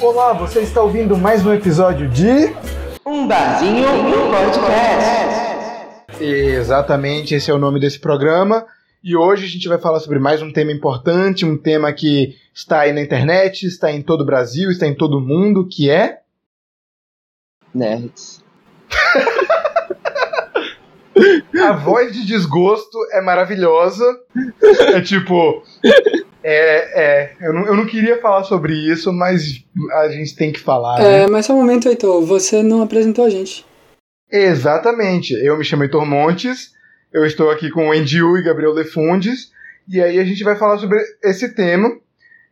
Olá, você está ouvindo mais um episódio de. Um barzinho no podcast. Exatamente, esse é o nome desse programa. E hoje a gente vai falar sobre mais um tema importante, um tema que está aí na internet, está em todo o Brasil, está em todo o mundo, que é. Nerds. A voz de desgosto é maravilhosa. É tipo. É, é eu, não, eu não queria falar sobre isso, mas a gente tem que falar. É, né? mas só um momento, Heitor. Você não apresentou a gente. Exatamente. Eu me chamo Heitor Montes, eu estou aqui com o Endiu e Gabriel Lefundes, e aí a gente vai falar sobre esse tema.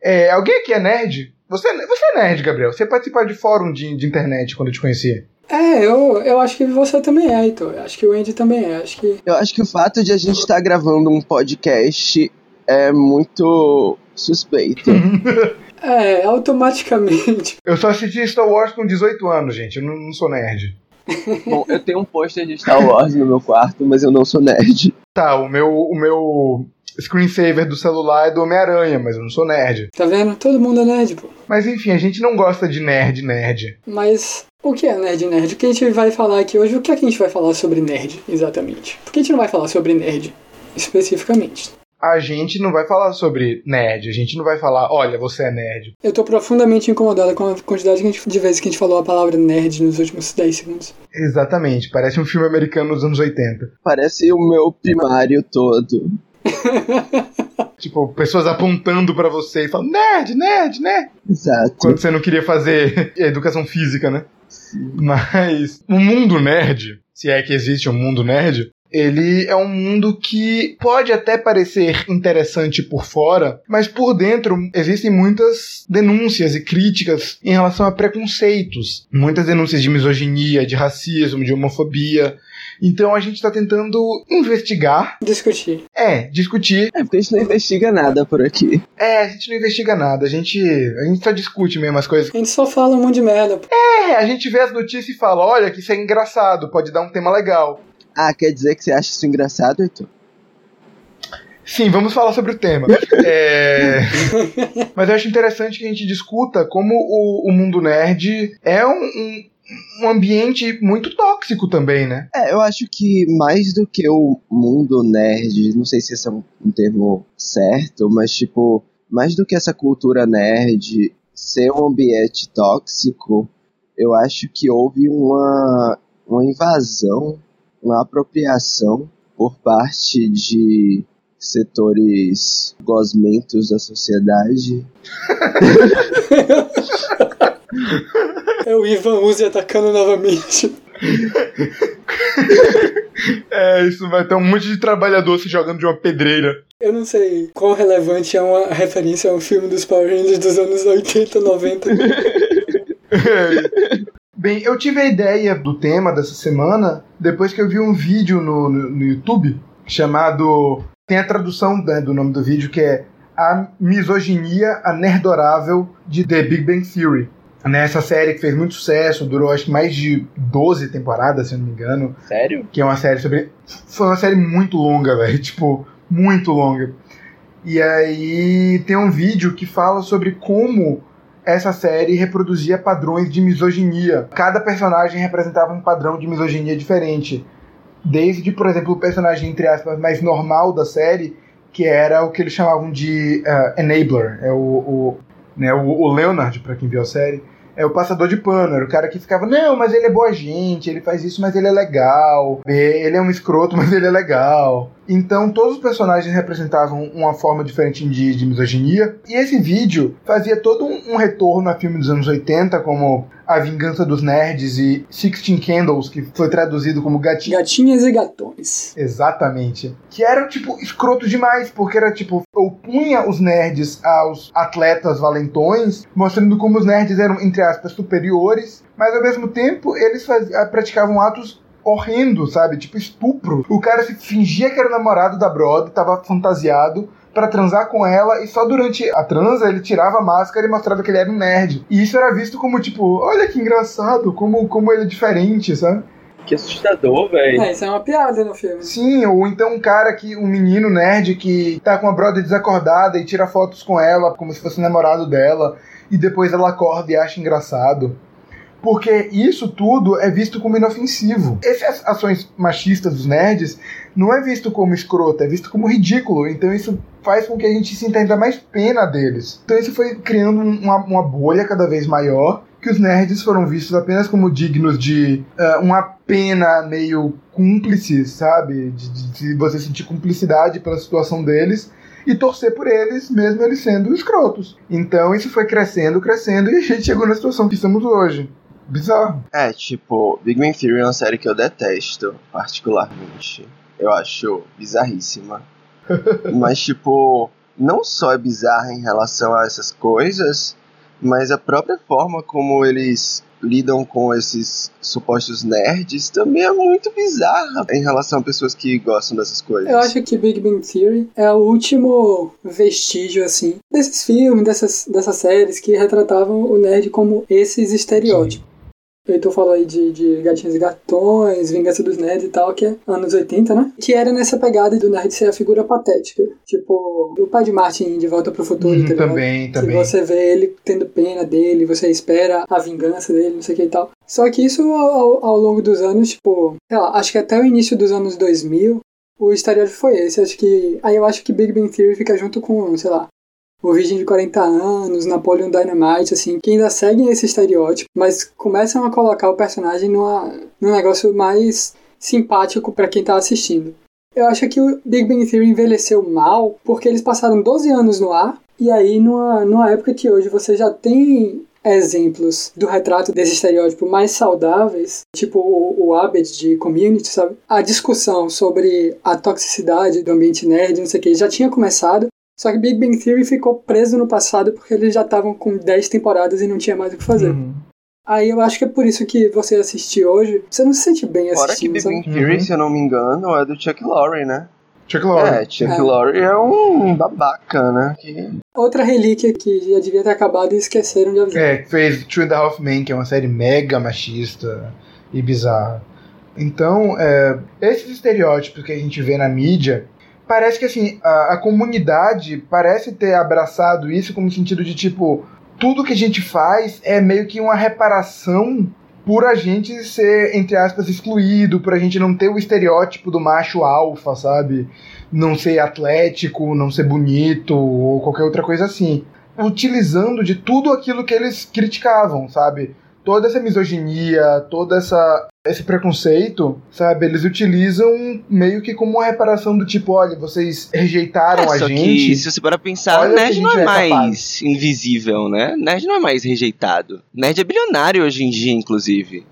É, alguém aqui é nerd? Você, você é nerd, Gabriel? Você participou de fórum de, de internet quando eu te conheci? É, eu, eu acho que você também é, Heitor. Eu Acho que o Andy também é. Acho que. Eu acho que o fato de a gente estar gravando um podcast é muito suspeito. É, automaticamente. Eu só assisti Star Wars com 18 anos, gente. Eu não, não sou nerd. Bom, eu tenho um pôster de Star Wars no meu quarto, mas eu não sou nerd. Tá, o meu, o meu screensaver do celular é do Homem-Aranha, mas eu não sou nerd. Tá vendo? Todo mundo é nerd, pô. Mas enfim, a gente não gosta de nerd, nerd. Mas o que é nerd nerd? O que a gente vai falar aqui hoje? O que é que a gente vai falar sobre nerd, exatamente? Por que a gente não vai falar sobre nerd, especificamente? A gente não vai falar sobre nerd, a gente não vai falar, olha, você é nerd. Eu tô profundamente incomodado com a quantidade que a gente- de vezes que a gente falou a palavra nerd nos últimos 10 segundos. Exatamente, parece um filme americano dos anos 80. Parece o meu primário todo. Tipo, pessoas apontando pra você e falando, nerd, nerd, nerd. Exato. Quando você não queria fazer educação física, né? Mas o mundo nerd, se é que existe um mundo nerd, ele é um mundo que pode até parecer interessante por fora, mas por dentro existem muitas denúncias e críticas em relação a preconceitos. Muitas denúncias de misoginia, de racismo, de homofobia. Então a gente está tentando investigar, Discutir. é, discutir. É porque a gente não investiga nada por aqui. É, a gente não investiga nada, a gente, a gente só discute mesmo as coisas. A gente só fala um monte de merda. É, a gente vê as notícias e fala, olha, que isso é engraçado, pode dar um tema legal. Ah, quer dizer que você acha isso engraçado, Heitor? Sim, vamos falar sobre o tema. É, Mas eu acho interessante que a gente discuta como o, o mundo nerd é um, um, um ambiente muito tóxico também, né? É, eu acho que mais do que o mundo nerd, não sei se esse é um, um termo certo, mas tipo, mais do que essa cultura nerd ser um ambiente tóxico, eu acho que houve uma, uma invasão, uma apropriação por parte de setores gosmentos da sociedade. É o Ivan Uzi atacando novamente. É, isso vai ter um monte de trabalhador se jogando de uma pedreira. Eu não sei quão relevante é uma referência a um filme dos Power Rangers dos anos 80, 90. Bem, eu tive a ideia do tema dessa semana depois que eu vi um vídeo no, no, no YouTube chamado. Tem a tradução né, do nome do vídeo que é A Misoginia a Nerdorável de The Big Bang Theory. Né, essa série que fez muito sucesso, durou acho que mais de 12 temporadas, se eu não me engano. Sério? Que é uma série sobre. Foi uma série muito longa, velho. Tipo, muito longa. E aí tem um vídeo que fala sobre como essa série reproduzia padrões de misoginia. Cada personagem representava um padrão de misoginia diferente. Desde, por exemplo, o personagem, entre aspas, mais normal da série, que era o que eles chamavam de uh, enabler. É o, o, né, o, o Leonard, para quem viu a série, é o passador de pano, era o cara que ficava, não, mas ele é boa gente, ele faz isso, mas ele é legal, ele é um escroto, mas ele é legal. Então todos os personagens representavam uma forma diferente de, de misoginia, e esse vídeo fazia todo um, um retorno a filme dos anos 80, como A Vingança dos Nerds e Sixteen Candles, que foi traduzido como Gatinho. Gatinhas e gatões. Exatamente. Que era, tipo, escroto demais, porque era, tipo, opunha os nerds aos atletas valentões, mostrando como os nerds eram, entre aspas, superiores, mas ao mesmo tempo eles praticavam atos horrendos, sabe? Tipo, estupro. O cara se fingia que era o namorado da brother, tava fantasiado para transar com ela e só durante a transa ele tirava a máscara e mostrava que ele era um nerd. E isso era visto como tipo, olha que engraçado, como, como ele é diferente, sabe? Que assustador, velho. É, isso é uma piada no filme. Sim, ou então um cara que. um menino nerd que tá com a brother desacordada e tira fotos com ela como se fosse o namorado dela. E depois ela acorda e acha engraçado. Porque isso tudo é visto como inofensivo. Essas ações machistas dos nerds não é visto como escroto, é visto como ridículo. Então isso faz com que a gente sinta ainda mais pena deles. Então isso foi criando uma, uma bolha cada vez maior que os nerds foram vistos apenas como dignos de uh, uma pena meio cúmplice, sabe? De, de, de, você sentir cumplicidade pela situação deles e torcer por eles, mesmo eles sendo escrotos. Então isso foi crescendo, crescendo e a gente chegou na situação que estamos hoje. Bizarro. É, tipo, Big Bang Theory é uma série que eu detesto, particularmente. Eu acho bizarríssima. Mas, tipo, não só é bizarra em relação a essas coisas, mas a própria forma como eles lidam com esses supostos nerds também é muito bizarra em relação a pessoas que gostam dessas coisas. Eu acho que Big Bang Theory é o último vestígio, assim, desses filmes, dessas, dessas séries que retratavam o nerd como esses estereótipos. Sim. O Heitor falou aí de, de Gatinhos e Gatões, Vingança dos Nerds e tal, que é anos 80, né? Que era nessa pegada do nerd ser a figura patética. Tipo, o pai de Martin de Volta pro Futuro, hum, tá Também, que também. você vê ele tendo pena dele, você espera a vingança dele, não sei o que e tal. Só que isso ao, ao longo dos anos, tipo, sei lá, acho que até o início dos anos 2000, o estereótipo foi esse. Acho que. Aí eu acho que Big Bang Theory fica junto com, sei lá, o Virgem de 40 anos, Napoleon Dynamite, assim, que ainda seguem esse estereótipo, mas começam a colocar o personagem numa, num negócio mais simpático para quem tá assistindo. Eu acho que o Big Bang Theory envelheceu mal porque eles passaram 12 anos no ar, e aí numa, numa época que hoje você já tem exemplos do retrato desse estereótipo mais saudáveis, tipo o, o de Community, sabe? A discussão sobre a toxicidade do ambiente nerd, não sei o que, já tinha começado, só que Big Bang Theory ficou preso no passado porque eles já estavam com 10 temporadas e não tinha mais o que fazer. Uhum. Aí eu acho que é por isso que você assistir hoje, você não se sente bem assistindo. Fora que Big Bang Theory, uhum. se eu não me engano, é do Chuck Lorre, né? Chuck Lorre. É, Chuck é. Lorre é um babaca, né? Que... Outra relíquia que já devia ter acabado e esqueceram de avisar. É, fez Two and a Half Men, que é uma série mega machista e bizarra. Então, é, esses estereótipos que a gente vê na mídia, parece que assim, a, a comunidade parece ter abraçado isso como sentido de tipo, tudo que a gente faz é meio que uma reparação por a gente ser, entre aspas, excluído, por a gente não ter o estereótipo do macho alfa, sabe? Não ser atlético, não ser bonito, ou qualquer outra coisa assim. Utilizando de tudo aquilo que eles criticavam, sabe? Toda essa misoginia, toda essa esse preconceito, sabe? Eles utilizam meio que como uma reparação do tipo, olha, vocês rejeitaram é, a só gente. Que, se você para pensar, nerd não é, é mais capaz. invisível, né? Nerd não é mais rejeitado. Nerd é bilionário hoje em dia, inclusive.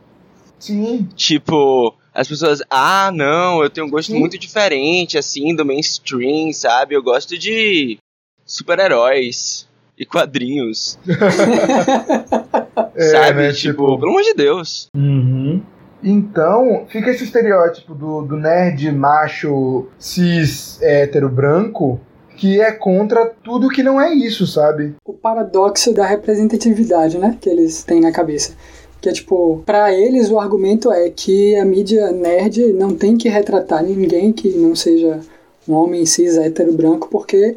Sim. Tipo, as pessoas, ah, não, eu tenho um gosto Sim. muito diferente, assim, do mainstream, sabe? Eu gosto de super-heróis e quadrinhos. é, sabe? Né, tipo, tipo, pelo amor de Deus. Uhum. Então, fica esse estereótipo do, do nerd macho cis hétero branco que é contra tudo que não é isso, sabe? O paradoxo da representatividade, né? Que eles têm na cabeça. Que é tipo, para eles o argumento é que a mídia nerd não tem que retratar ninguém que não seja um homem cis hétero branco, porque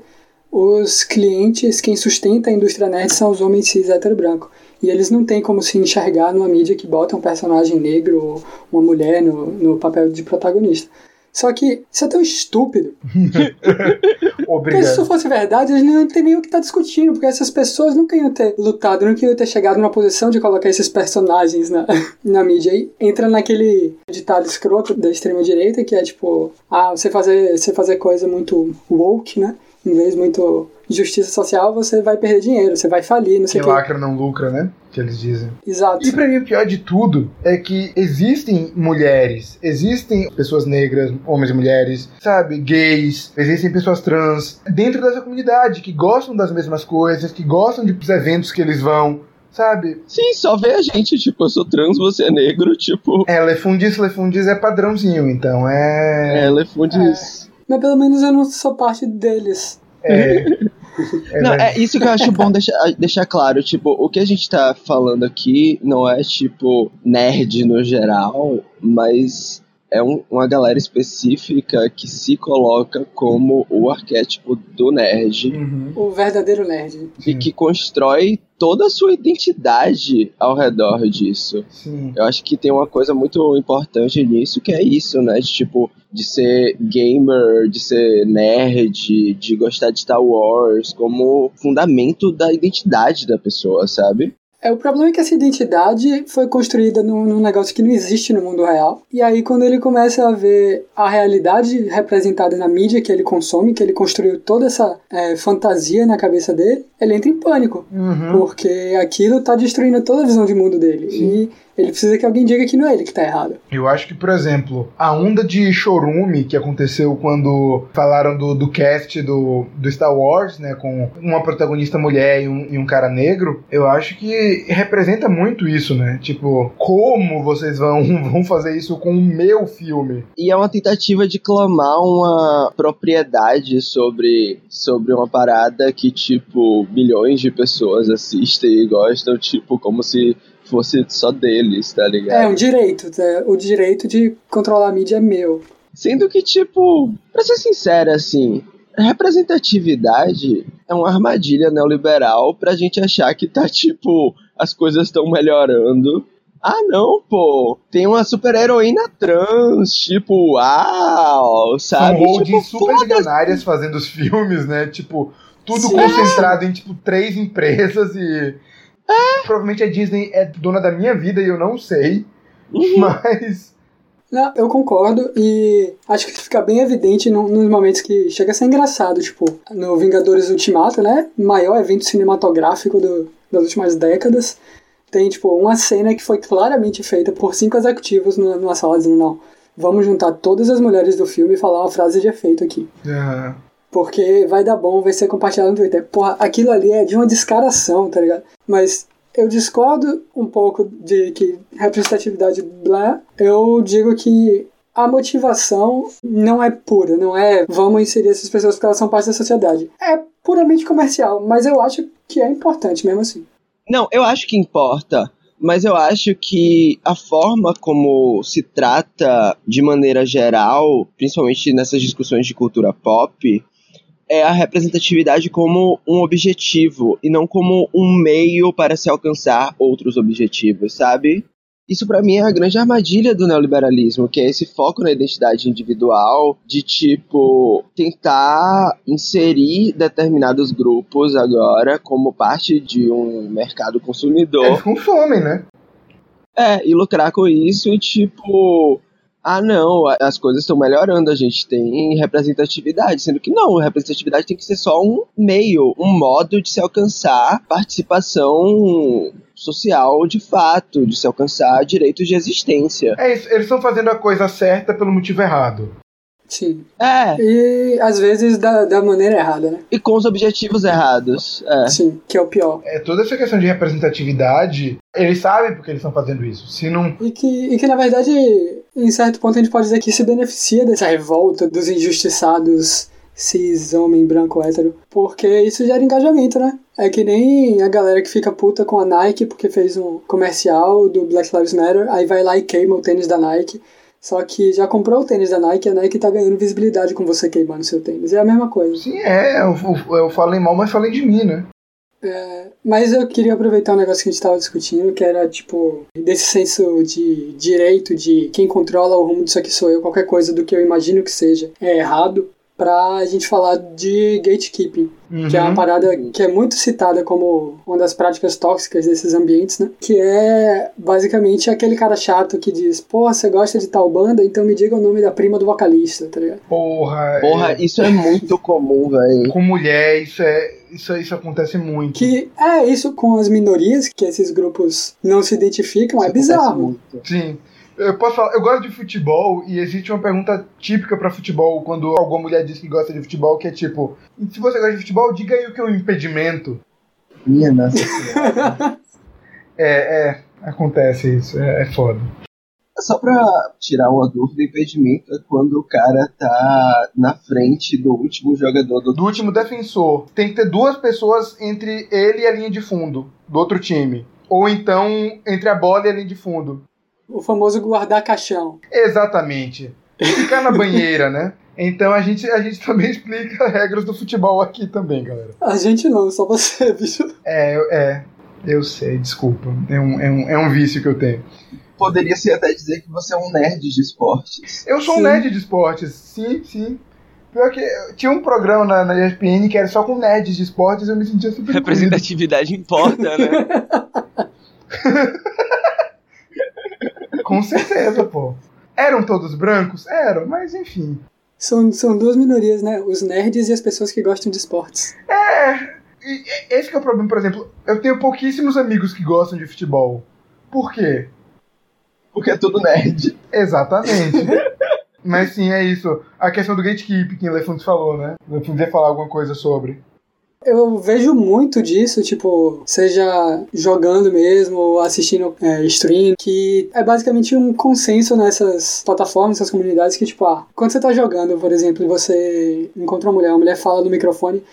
os clientes, quem sustenta a indústria nerd são os homens cis hétero branco. E eles não têm como se enxergar numa mídia que bota um personagem negro ou uma mulher no, no papel de protagonista. Só que isso é tão estúpido. porque se isso fosse verdade, eles não teriam o que estar tá discutindo, porque essas pessoas nunca iam ter lutado, nunca iam ter chegado numa posição de colocar esses personagens na, na mídia. E entra naquele ditado escroto da extrema-direita, que é tipo, ah, você fazer, você fazer coisa muito woke, né? Inglês muito justiça social, você vai perder dinheiro, você vai falir, não sei o que. lacra não lucra, né? Que eles dizem. Exato. E pra mim o pior de tudo é que existem mulheres, existem pessoas negras, homens e mulheres, sabe, gays, existem pessoas trans dentro dessa comunidade que gostam das mesmas coisas, que gostam dos eventos que eles vão, sabe? Sim, só vê a gente, tipo, eu sou trans, você é negro, tipo. É, Lefundis, Lefundis é padrãozinho, então é. É, Lefundis. É. Mas pelo menos eu não sou parte deles. É. É não, é isso que eu acho bom deixar, deixar claro. Tipo, o que a gente tá falando aqui não é, tipo, nerd no geral, mas é um, uma galera específica que se coloca como o arquétipo do nerd. Uhum. O verdadeiro nerd. E que constrói toda a sua identidade ao redor disso. Sim. Eu acho que tem uma coisa muito importante nisso, que é isso, né? De, tipo, de ser gamer, de ser nerd, de gostar de Star Wars, como fundamento da identidade da pessoa, sabe? É, o problema é que essa identidade foi construída num, num, negócio que não existe no mundo real. E aí, quando ele começa a ver a realidade representada na mídia que ele consome, que ele construiu toda essa é, fantasia na cabeça dele, ele entra em pânico. Uhum. Porque aquilo tá destruindo toda a visão de mundo dele. Sim. E ele precisa que alguém diga que não é ele que tá errado. Eu acho que, por exemplo, a onda de chorume que aconteceu quando falaram do, do cast do, do Star Wars, né, com uma protagonista mulher e um, e um cara negro, eu acho que representa muito isso, né? Tipo, como vocês vão, vão fazer isso com o meu filme? E é uma tentativa de clamar uma propriedade sobre, sobre uma parada que, tipo, milhões de pessoas assistem e gostam, tipo, como se fosse só deles, tá ligado? É, um direito, tá? o direito de controlar a mídia é meu. Sendo que, tipo, pra ser sincero, assim, representatividade é uma armadilha neoliberal pra gente achar que tá, tipo, as coisas estão melhorando. Ah, não, pô. Tem uma super heroína trans, tipo, uau, sabe? São tipo, super milionárias fazendo os filmes, né? Tipo, tudo Sim. concentrado em, tipo, três empresas e é. Provavelmente a Disney é dona da minha vida e eu não sei. Uhum. Mas. Não, eu concordo e acho que fica bem evidente no, nos momentos que chega a ser engraçado, tipo, no Vingadores Ultimato, né? Maior evento cinematográfico do, das últimas décadas. Tem, tipo, uma cena que foi claramente feita por cinco executivos numa sala dizendo, não, vamos juntar todas as mulheres do filme e falar uma frase de efeito aqui. Uhum. Porque vai dar bom, vai ser compartilhado no Twitter. Porra, aquilo ali é de uma descaração, tá ligado? Mas eu discordo um pouco de que representatividade blá. Eu digo que a motivação não é pura, não é vamos inserir essas pessoas porque elas são parte da sociedade. É puramente comercial, mas eu acho que é importante mesmo assim. Não, eu acho que importa, mas eu acho que a forma como se trata de maneira geral, principalmente nessas discussões de cultura pop, é a representatividade como um objetivo e não como um meio para se alcançar outros objetivos, sabe? Isso para mim é a grande armadilha do neoliberalismo, que é esse foco na identidade individual, de tipo tentar inserir determinados grupos agora como parte de um mercado consumidor. Eles consomem, né? É, e lucrar com isso e tipo ah, não, as coisas estão melhorando, a gente tem representatividade, sendo que não, representatividade tem que ser só um meio, um modo de se alcançar participação social de fato, de se alcançar direitos de existência. É isso, eles estão fazendo a coisa certa pelo motivo errado. Sim. É. E às vezes da, da maneira errada, né? E com os objetivos errados. É. Sim, que é o pior. É, toda essa questão de representatividade, eles sabem porque eles estão fazendo isso. Se não. E que, e que na verdade, em certo ponto, a gente pode dizer que se beneficia dessa revolta dos injustiçados cis, homem, branco, hétero. Porque isso gera engajamento, né? É que nem a galera que fica puta com a Nike porque fez um comercial do Black Lives Matter, aí vai lá e queima o tênis da Nike. Só que já comprou o tênis da Nike, a Nike tá ganhando visibilidade com você queimando seu tênis. É a mesma coisa. Sim, é. Eu, eu falei mal, mas falei de mim, né? É, mas eu queria aproveitar um negócio que a gente estava discutindo, que era, tipo, desse senso de direito, de quem controla o rumo disso aqui sou eu, qualquer coisa do que eu imagino que seja é errado pra gente falar de gatekeeping, uhum. que é uma uhum. parada que é muito citada como uma das práticas tóxicas desses ambientes, né? Que é basicamente aquele cara chato que diz: Porra, você gosta de tal banda, então me diga o nome da prima do vocalista, tá ligado? Porra. Porra, é... isso é muito comum, velho. Com mulher, isso é. Isso, isso acontece muito. Que é isso com as minorias, que esses grupos não se identificam, isso é bizarro. Sim. Eu posso falar, eu gosto de futebol e existe uma pergunta típica para futebol quando alguma mulher diz que gosta de futebol, que é tipo, se você gosta de futebol, diga aí o que é um impedimento. Minha nossa é, é, acontece isso, é, é foda. Só pra tirar uma dúvida, impedimento é quando o cara tá na frente do último jogador do, do último defensor. Tem que ter duas pessoas entre ele e a linha de fundo do outro time. Ou então entre a bola e a linha de fundo. O famoso guardar caixão. Exatamente. Ficar na banheira, né? Então a gente, a gente também explica regras do futebol aqui também, galera. A gente não, só você, bicho. É, é. Eu sei, desculpa. É um, é um, é um vício que eu tenho. Poderia ser até dizer que você é um nerd de esportes. Eu sou sim. um nerd de esportes, sim, sim. Pior que tinha um programa na, na ESPN que era só com nerds de esportes e eu me sentia super Representatividade importa, né? com certeza, pô. Eram todos brancos? Eram, mas enfim. São, são duas minorias, né? Os nerds e as pessoas que gostam de esportes. É, esse é o problema, por exemplo. Eu tenho pouquíssimos amigos que gostam de futebol. Por quê? Porque é tudo nerd. Exatamente. Mas sim, é isso. A questão do gatekeep que o Lefundes falou, né? O Lefundes ia falar alguma coisa sobre. Eu vejo muito disso, tipo, seja jogando mesmo assistindo é, stream, que é basicamente um consenso nessas plataformas, nessas comunidades, que, tipo, ah, quando você tá jogando, por exemplo, e você encontra uma mulher, a mulher fala no microfone,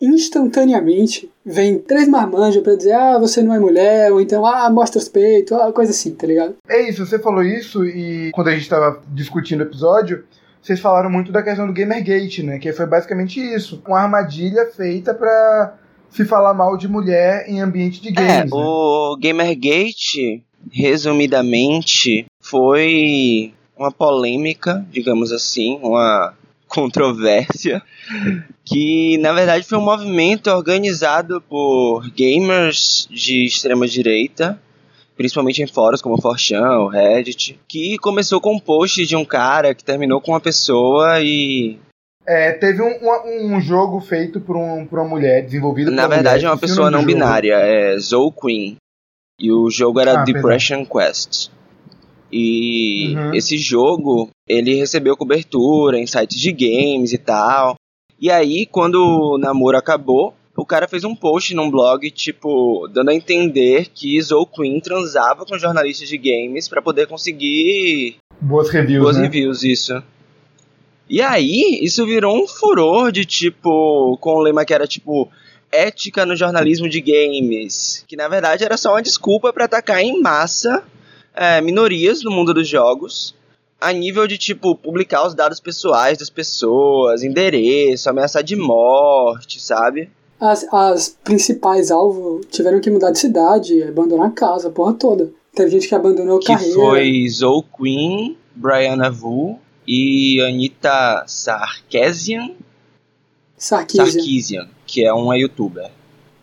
instantaneamente vem três marmanjos para dizer, ah, você não é mulher, ou então, ah, mostra os peitos, ah, coisa assim, tá ligado? É isso, você falou isso e quando a gente tava discutindo o episódio, vocês falaram muito da questão do Gamergate, né? Que foi basicamente isso. Uma armadilha feita para se falar mal de mulher em ambiente de games. É, né? o Gamergate, resumidamente, foi uma polêmica, digamos assim, uma controvérsia, que na verdade foi um movimento organizado por gamers de extrema direita, principalmente em fóruns como o Forchan, o Reddit, que começou com um post de um cara que terminou com uma pessoa e é, teve um, um, um, jogo feito por, um, por uma mulher, desenvolvido Na verdade, mulher, é uma pessoa não binária, é Zoe Queen. E o jogo era ah, Depression Quest. E uhum. esse jogo, ele recebeu cobertura em sites de games e tal. E aí, quando o namoro acabou, o cara fez um post num blog, tipo, dando a entender que Zoe Queen transava com jornalistas de games para poder conseguir boas reviews, boas né? reviews, isso. E aí, isso virou um furor de tipo, com o lema que era tipo ética no jornalismo de games, que na verdade era só uma desculpa para atacar em massa é, minorias no mundo dos jogos, a nível de, tipo, publicar os dados pessoais das pessoas, endereço, ameaçar de morte, sabe? As, as principais alvos tiveram que mudar de cidade, abandonar a casa, a porra toda. Teve gente que abandonou que carreira. Que foi Zoe Queen, Brianna Vu e Anita Sarkeesian. Sarkeesian. Sarkeesian, que é uma youtuber.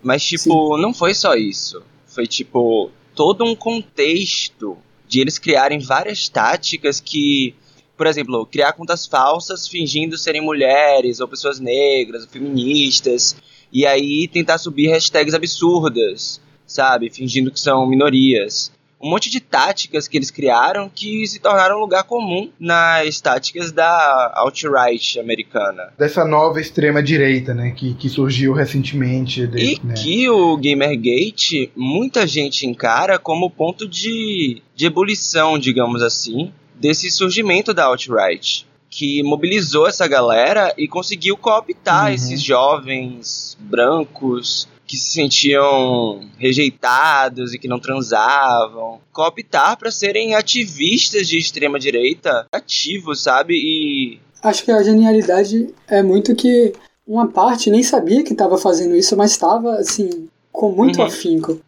Mas, tipo, Sim. não foi só isso. Foi, tipo, todo um contexto de eles criarem várias táticas que, por exemplo, criar contas falsas fingindo serem mulheres ou pessoas negras ou feministas e aí tentar subir hashtags absurdas, sabe, fingindo que são minorias um monte de táticas que eles criaram que se tornaram um lugar comum nas táticas da alt-right americana. Dessa nova extrema-direita, né, que, que surgiu recentemente. De, e né? que o Gamergate, muita gente encara como ponto de, de ebulição, digamos assim, desse surgimento da alt-right que mobilizou essa galera e conseguiu cooptar uhum. esses jovens brancos que se sentiam rejeitados e que não transavam, cooptar para serem ativistas de extrema direita, ativos, sabe? E acho que a genialidade é muito que uma parte nem sabia que estava fazendo isso, mas estava assim com muito uhum. afinco.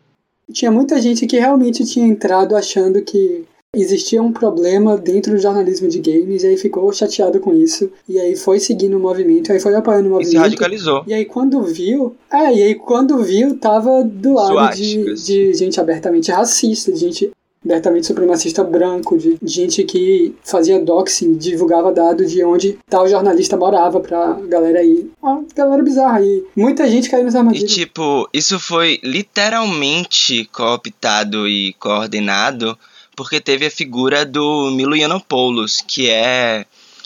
Tinha muita gente que realmente tinha entrado achando que existia um problema dentro do jornalismo de games e aí ficou chateado com isso e aí foi seguindo o movimento, aí foi apoiando o movimento. E se radicalizou. E aí quando viu, é, e aí quando viu tava do lado de, de gente abertamente racista, de gente abertamente supremacista branco, de gente que fazia doxing, divulgava dado de onde tal jornalista morava pra galera aí. Uma galera bizarra aí. Muita gente caiu nessa armadilha. E tipo, isso foi literalmente cooptado e coordenado porque teve a figura do Milo Yiannopoulos, que é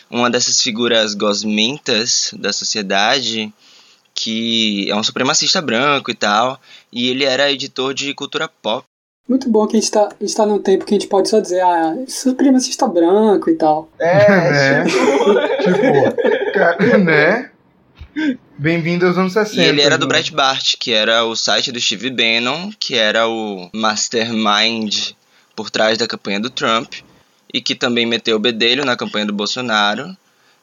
uma dessas figuras gosmentas da sociedade, que é um supremacista branco e tal, e ele era editor de cultura pop. Muito bom que a gente tá, gente tá num tempo que a gente pode só dizer, ah, supremacista branco e tal. É, né? tipo, cara, né? Bem-vindo aos anos 60. E ele era do né? Breitbart, que era o site do Steve Bannon, que era o mastermind por trás da campanha do Trump e que também meteu o bedelho na campanha do Bolsonaro.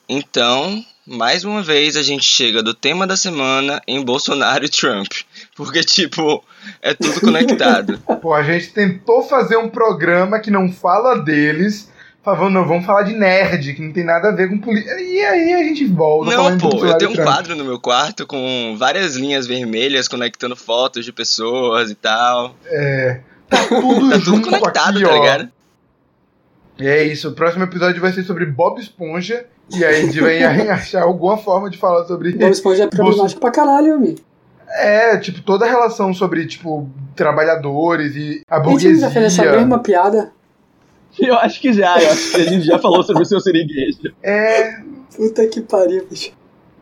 Então, mais uma vez a gente chega do tema da semana em Bolsonaro e Trump, porque tipo, é tudo conectado. Pô, a gente tentou fazer um programa que não fala deles, falando, não, vamos falar de nerd, que não tem nada a ver com política. E aí a gente volta Não, pô, eu tenho um Trump. quadro no meu quarto com várias linhas vermelhas conectando fotos de pessoas e tal. É, tá tudo Tá tudo junto conectado, aqui, tá ó. ligado? E é isso, o próximo episódio vai ser sobre Bob Esponja, e aí a gente vai achar alguma forma de falar sobre... Bob Esponja é problemático pra caralho, mi. É, tipo, toda a relação sobre, tipo, trabalhadores e a A gente burguesia. já fez essa mesma piada. Eu acho que já, eu acho que a gente já falou sobre o seu siriguejo. É, Puta que pariu, bicho.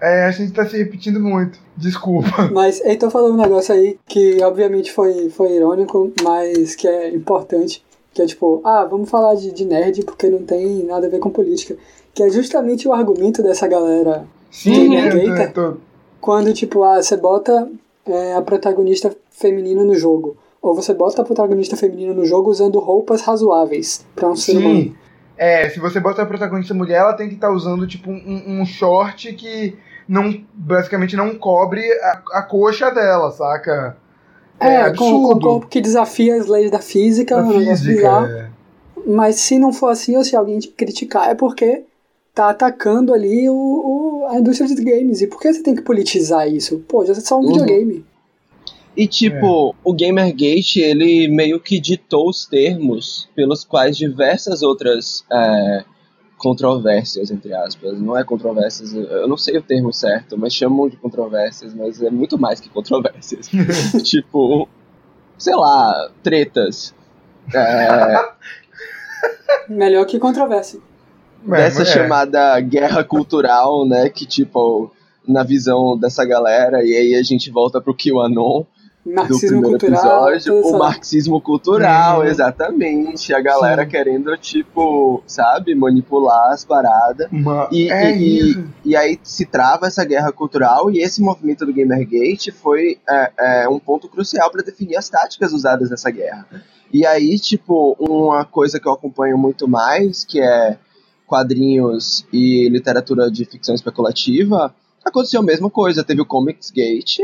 É, a gente tá se repetindo muito. Desculpa. Mas então falou um negócio aí que obviamente foi, foi irônico, mas que é importante. Que é tipo, ah, vamos falar de, de nerd porque não tem nada a ver com política. Que é justamente o argumento dessa galera Sim, Gamer eu tô- Gator. tô- quando, tipo, ah, você bota é, a protagonista feminina no jogo. Ou você bota a protagonista feminina no jogo usando roupas razoáveis pra um ser humano. Sim. É, se você bota a protagonista mulher, ela tem que estar usando, tipo, um, um short que não, basicamente não cobre a, a coxa dela, saca? É, com, com o corpo que desafia as leis da física, Da um física. é. Mas se não for assim, ou se alguém te criticar, é porque tá atacando ali o, o- a indústria dos games. E por que você tem que politizar isso? Pô, já é só um Uhum. videogame. E tipo, o Gamergate, ele meio que ditou os termos pelos quais diversas outras é, controvérsias, entre aspas, não é controvérsias, eu não sei o termo certo, mas chamam de controvérsias, mas é muito mais que controvérsias. tipo, sei lá, tretas. É, Melhor que controvérsia. É, dessa é. chamada guerra cultural, né, que tipo, na visão dessa galera, e aí a gente volta pro QAnon, do Marxismo primeiro cultural. episódio, o marxismo cultural, Uhum. exatamente. A galera Sim. querendo, tipo, sabe, manipular as paradas. Uma- E, é e- isso. e aí se trava essa guerra cultural e esse movimento do Gamergate foi é, é, um ponto crucial para definir as táticas usadas nessa guerra. E aí, tipo, uma coisa que eu acompanho muito mais, que é quadrinhos e literatura de ficção especulativa, aconteceu a mesma coisa. Teve o Comics Gate,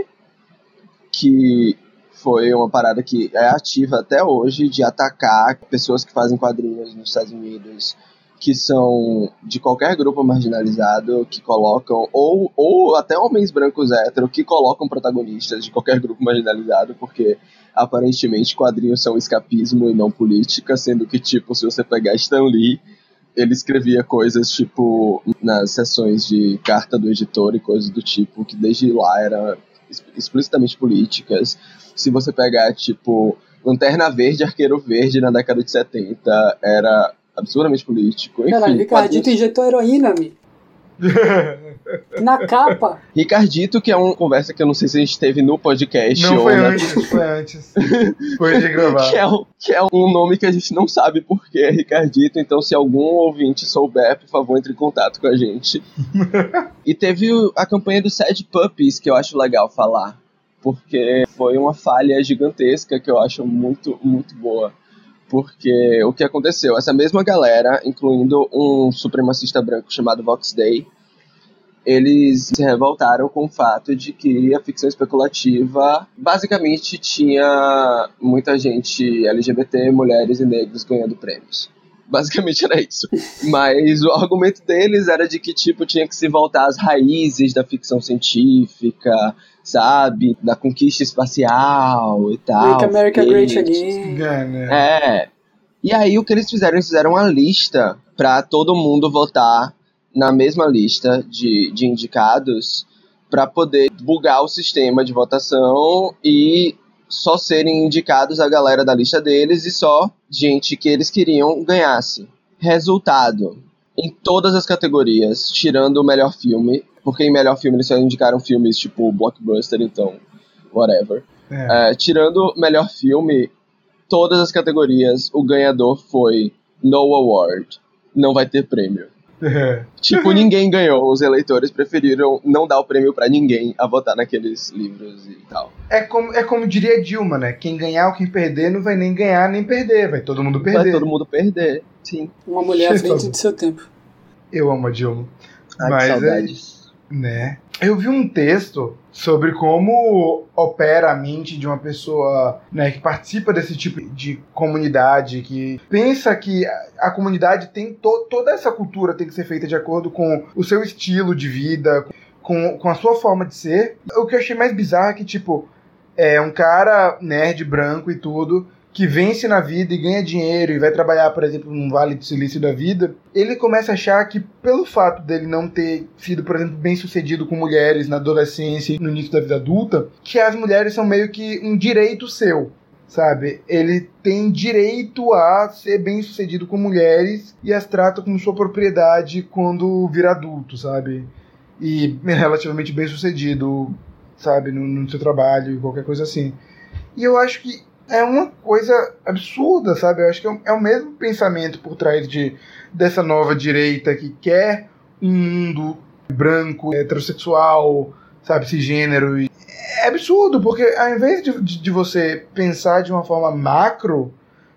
que foi uma parada que é ativa até hoje de atacar pessoas que fazem quadrinhos nos Estados Unidos que são de qualquer grupo marginalizado que colocam ou, ou até homens brancos héteros que colocam protagonistas de qualquer grupo marginalizado porque aparentemente quadrinhos são escapismo e não política sendo que tipo se você pegar Stan Lee ele escrevia coisas tipo nas sessões de carta do editor e coisas do tipo que desde lá eram es- explicitamente políticas. Se você pegar tipo Lanterna Verde, Arqueiro Verde na década de 70 era absurdamente político. Enfim, Caralho, Ricardito quadrinhos- injetou heroína, mi. Na capa. Ricardito, que é uma conversa que eu não sei se a gente teve no podcast Não ou foi na- antes, foi antes. Foi de gravar. que é, um, que é um nome que a gente não sabe por que é Ricardito, então se algum ouvinte souber, por favor, entre em contato com a gente. e teve a campanha do Sad Puppies, que eu acho legal falar, porque foi uma falha gigantesca que eu acho muito, muito boa. Porque o que aconteceu? Essa mesma galera, incluindo um supremacista branco chamado Vox Day, eles se revoltaram com o fato de que a ficção especulativa basicamente tinha muita gente LGBT, mulheres e negros ganhando prêmios. Basicamente era isso. Mas o argumento deles era de que tipo tinha que se voltar às raízes da ficção científica, sabe, da conquista espacial e tal. Make America Great. Again. É, né? É. E aí o que eles fizeram? Eles fizeram uma lista pra todo mundo votar na mesma lista de, de indicados pra poder bugar o sistema de votação e só serem indicados a galera da lista deles e só gente que eles queriam ganhasse. Resultado: em todas as categorias, tirando o melhor filme, porque em melhor filme eles só indicaram filmes tipo blockbuster, então whatever. É. É, tirando melhor filme, todas as categorias, o ganhador foi No Award. Não vai ter prêmio. Tipo, ninguém ganhou. Os eleitores preferiram não dar o prêmio para ninguém a votar naqueles livros e tal. É como, é como diria Dilma, né? Quem ganhar ou quem perder não vai nem ganhar nem perder. Vai todo mundo perder. Vai todo mundo perder, sim. Uma mulher à frente de seu tempo. Eu amo a Dilma. Ai, Mas que é- saudades. Né? Eu vi um texto sobre como opera a mente de uma pessoa né, que participa desse tipo de comunidade, que pensa que a, comunidade tem to, toda essa cultura tem que ser feita de acordo com o seu estilo de vida, com, com a sua forma de ser. O que eu achei mais bizarro é que, tipo, é um cara nerd, branco e tudo, que vence na vida e ganha dinheiro e vai trabalhar, por exemplo, num vale de silício da vida, ele começa a achar que pelo fato dele não ter sido, por exemplo, bem sucedido com mulheres na adolescência e no início da vida adulta, que as mulheres são meio que um direito seu. Sabe? Ele tem direito a ser bem sucedido com mulheres e as trata como sua propriedade quando vira adulto, sabe? E relativamente bem sucedido, sabe? No, no seu trabalho e qualquer coisa assim. E eu acho que é uma coisa absurda, sabe? Eu acho que é o, é o mesmo pensamento por trás de, dessa nova direita que quer um mundo branco, heterossexual, sabe, cisgênero. É absurdo, porque ao invés de, de, de você pensar de uma forma macro,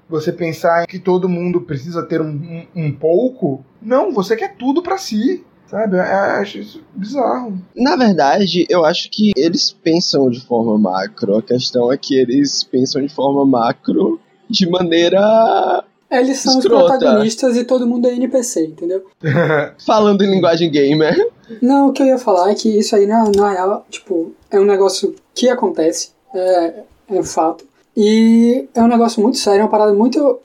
você pensar que todo mundo precisa ter um, um, um pouco, não, você quer tudo pra si. Sabe? Eu acho isso bizarro. Na verdade, eu acho que eles pensam de forma macro. A questão é que eles pensam de forma macro de maneira. Eles são Escrota. os protagonistas e todo mundo é NPC, entendeu? falando em linguagem gamer. Não, o que eu ia falar é que isso aí, na, na real, tipo, é um negócio que acontece, é, é um fato. E é um negócio muito sério, é uma parada muito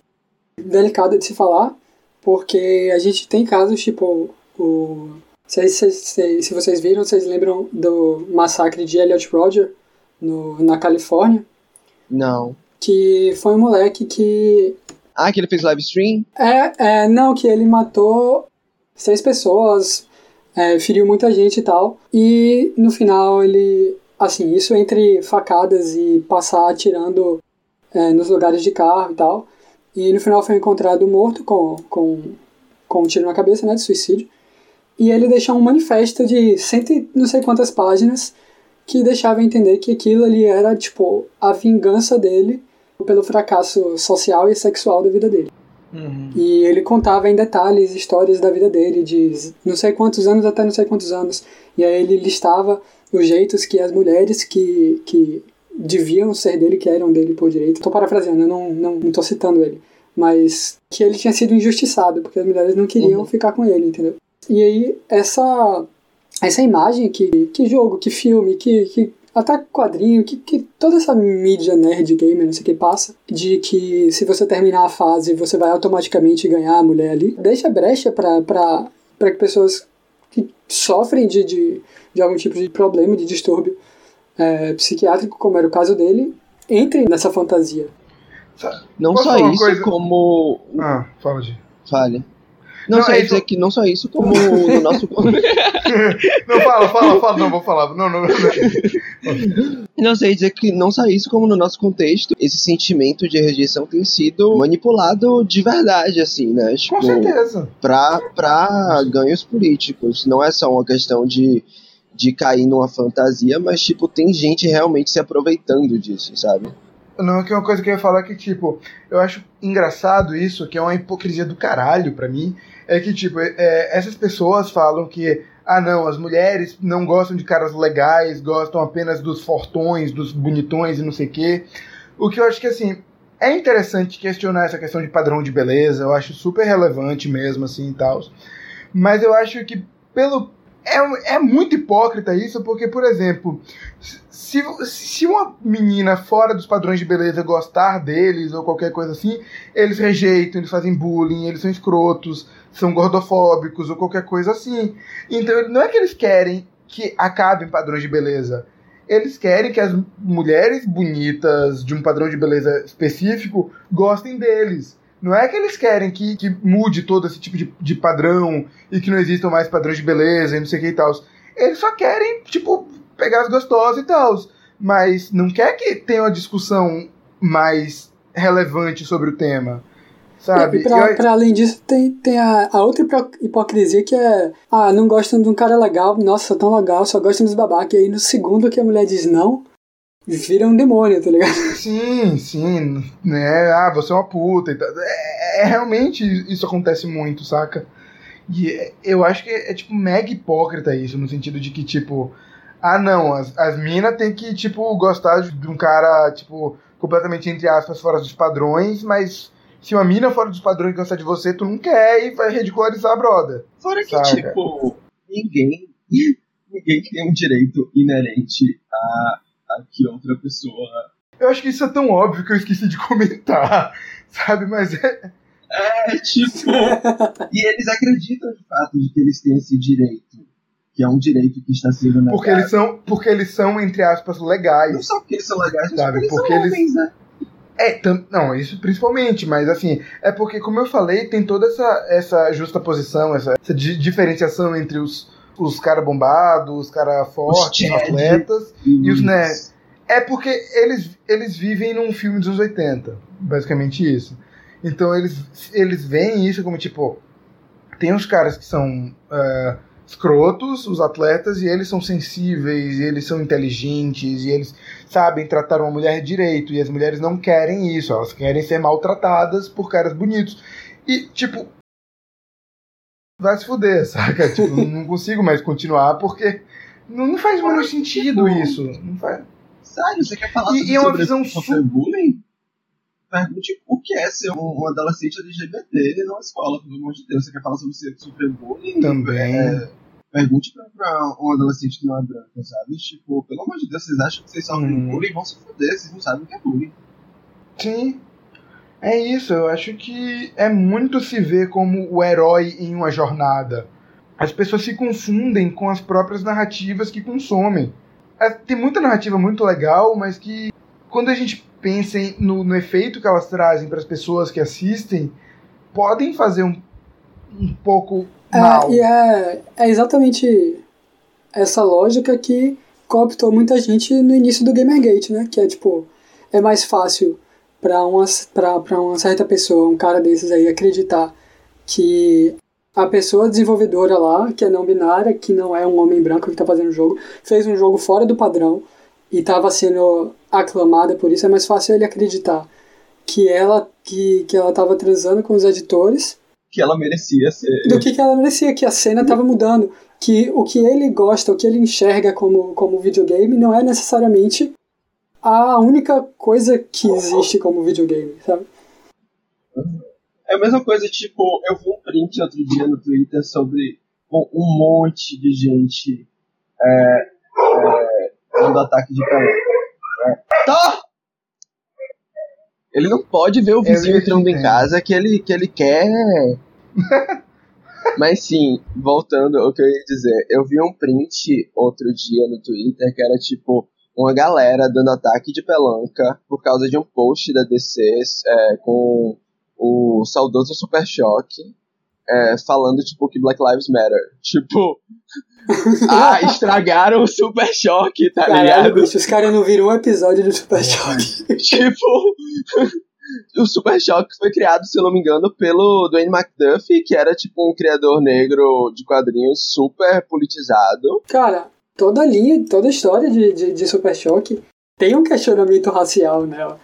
delicada de se falar, porque a gente tem casos, tipo, o... Se, se, se, se vocês viram, vocês lembram do massacre de Elliot Roger no, na Califórnia? Não. Que foi um moleque que Ah, que ele fez live stream? é, é, não, que ele matou seis pessoas, é, feriu muita gente e tal. E no final ele. Assim, isso entre facadas e passar atirando é, nos lugares de carro e tal. E no final foi encontrado morto com, com, com um tiro na cabeça, né, de suicídio. E ele deixou um manifesto de cento e não sei quantas páginas que deixava entender que aquilo ali era, tipo, a vingança dele pelo fracasso social e sexual da vida dele. Uhum. E ele contava em detalhes histórias da vida dele, de não sei quantos anos até não sei quantos anos. E aí ele listava os jeitos que as mulheres que, que deviam ser dele, que eram dele por direito. Tô parafraseando, eu não, não, não tô citando ele. Mas que ele tinha sido injustiçado, porque as mulheres não queriam Uhum. ficar com ele, entendeu? E aí, essa, essa imagem que, que jogo, que filme, que, que até quadrinho, que, que toda essa mídia nerd gamer, não sei o que passa, de que se você terminar a fase, você vai automaticamente ganhar a mulher ali, deixa brecha pra que pessoas que sofrem de, de, de algum tipo de problema, de distúrbio é, psiquiátrico, como era o caso dele, entrem nessa fantasia. Não Posso só isso, coisa? como. Ah, fala de. Fale. Não, Não, só é isso- dizer que não só isso, como no nosso. Não, fala, fala, fala, não, vou falar. Não, não, não. Não sei dizer que não só isso, como no nosso contexto, esse sentimento de rejeição tem sido manipulado de verdade, assim, né? Tipo, Com certeza. pra, pra ganhos políticos. Não é só uma questão de, de cair numa fantasia, mas, tipo, tem gente realmente se aproveitando disso, sabe? Não, que uma coisa que eu ia falar que, tipo, eu acho engraçado isso, que é uma hipocrisia do caralho pra mim, é que, tipo, é, essas pessoas falam que, ah, não, as mulheres não gostam de caras legais, gostam apenas dos fortões, dos bonitões e não sei o quê. O que eu acho que, assim, é interessante questionar essa questão de padrão de beleza, eu acho super relevante mesmo, assim, e tal. Mas eu acho que, pelo. É, é muito hipócrita isso, porque, por exemplo, se, se uma menina fora dos padrões de beleza gostar deles ou qualquer coisa assim, eles rejeitam, eles fazem bullying, eles são escrotos, são gordofóbicos ou qualquer coisa assim. Então não é que eles querem que acabem padrões de beleza. Eles querem que as mulheres bonitas de um padrão de beleza específico gostem deles. Não é que eles querem que, que mude todo esse tipo de, de padrão e que não existam mais padrões de beleza e não sei o que e tal. Eles só querem, tipo, pegar as gostosas e tal. Mas não quer que tenha uma discussão mais relevante sobre o tema. Sabe? E pra, Eu- pra além disso, tem, tem a, a outra hipo- hipocrisia que é: ah, não gostam de um cara legal, nossa, tão legal, só gostam dos babacas. E aí no segundo que a mulher diz não, vira um demônio, tá ligado? Sim, sim, né? Ah, você é uma puta e tal. É, é- realmente isso acontece muito, saca? E é- eu acho que é, é, tipo mega hipócrita isso, no sentido de que, tipo, ah não, as, as minas têm que, tipo, gostar de um cara, tipo, completamente, entre aspas, fora dos padrões, mas se uma mina fora dos padrões gosta de você, tu não quer e vai ridicularizar a brother. Fora que, Saca. tipo, ninguém, ninguém tem um direito inerente a, a que outra pessoa. Eu acho que isso é tão óbvio que eu esqueci de comentar, sabe? Mas é, É, tipo. e eles acreditam de fato de que eles têm esse direito. Que é um direito que está sendo negado. porque eles são, porque eles são, entre aspas, legais. Não só porque eles são legais, mas Sabe, porque, porque eles eles- são homens, né? É, tam- não, isso principalmente, mas assim, é porque, como eu falei, tem toda essa, essa justa posição, essa, essa di- diferenciação entre os, os caras bombados, os caras fortes, atletas, e os nerds. É porque eles, eles vivem num filme dos anos 80, basicamente isso. Então eles, eles veem isso como tipo. Tem os caras que são é, escrotos, os atletas, e eles são sensíveis, e eles são inteligentes, e eles sabem tratar uma mulher direito, e as mulheres não querem isso, elas querem ser maltratadas por caras bonitos. E, tipo. Vai se fuder, saca? Tipo, não consigo mais continuar porque não, não faz o menor sentido isso. Não faz. Sério, você quer falar E- sobre, e é uma sobre visão sofrer bullying? Pergunte o que é ser um, um adolescente LGBT na escola, pelo amor de Deus. Você quer falar sobre ser- sofrer bullying? Também. É, pergunte pra, pra um adolescente que não é branco, sabe? Tipo, pelo amor de Deus, vocês acham que vocês sofrem Hum. bullying? Vão se fuder, vocês não sabem o que é bullying. Sim. É isso, eu acho que é muito se ver como o herói em uma jornada. As pessoas se confundem com as próprias narrativas que consomem. É, Tem muita narrativa muito legal, mas que quando a gente pensa em- no, no efeito que elas trazem para as pessoas que assistem, podem fazer um, um pouco mal. É, e é, é exatamente essa lógica que cooptou muita gente no início do Gamergate, né? Que é tipo, é mais fácil para uma, pra, pra uma certa pessoa, um cara desses aí, acreditar que a pessoa desenvolvedora lá, que é não binária, que não é um homem branco que tá fazendo o jogo, fez um jogo fora do padrão e estava sendo aclamada por isso, é mais fácil ele acreditar que ela que, que ela tava transando com os editores Que ela merecia ser. do que, que ela merecia, que a cena estava mudando, que o que ele gosta, o que ele enxerga como, como videogame não é necessariamente a única coisa que existe como videogame, sabe? É a mesma coisa, tipo, eu vi um print outro dia no Twitter sobre um um monte de gente é, é, dando ataque de pelão. É. Tá! Ele não pode ver o vizinho entrando em entendo. casa que ele, que ele quer. Mas sim, voltando ao que eu ia dizer, eu vi um print outro dia no Twitter que era tipo uma galera dando ataque de pelanca por causa de um post da DC é, com o saudoso Super Choque é, falando tipo que Black Lives Matter. Tipo, ah, estragaram o Super Choque, tá Caralho, ligado? bicho, os caras não viram um episódio do Super Choque. tipo, o Super Choque foi criado, se eu não me engano, pelo Dwayne McDuffie, que era tipo um criador negro de quadrinhos super politizado. Cara, toda a linha, toda a história de, de, de Super Choque tem um questionamento racial nela.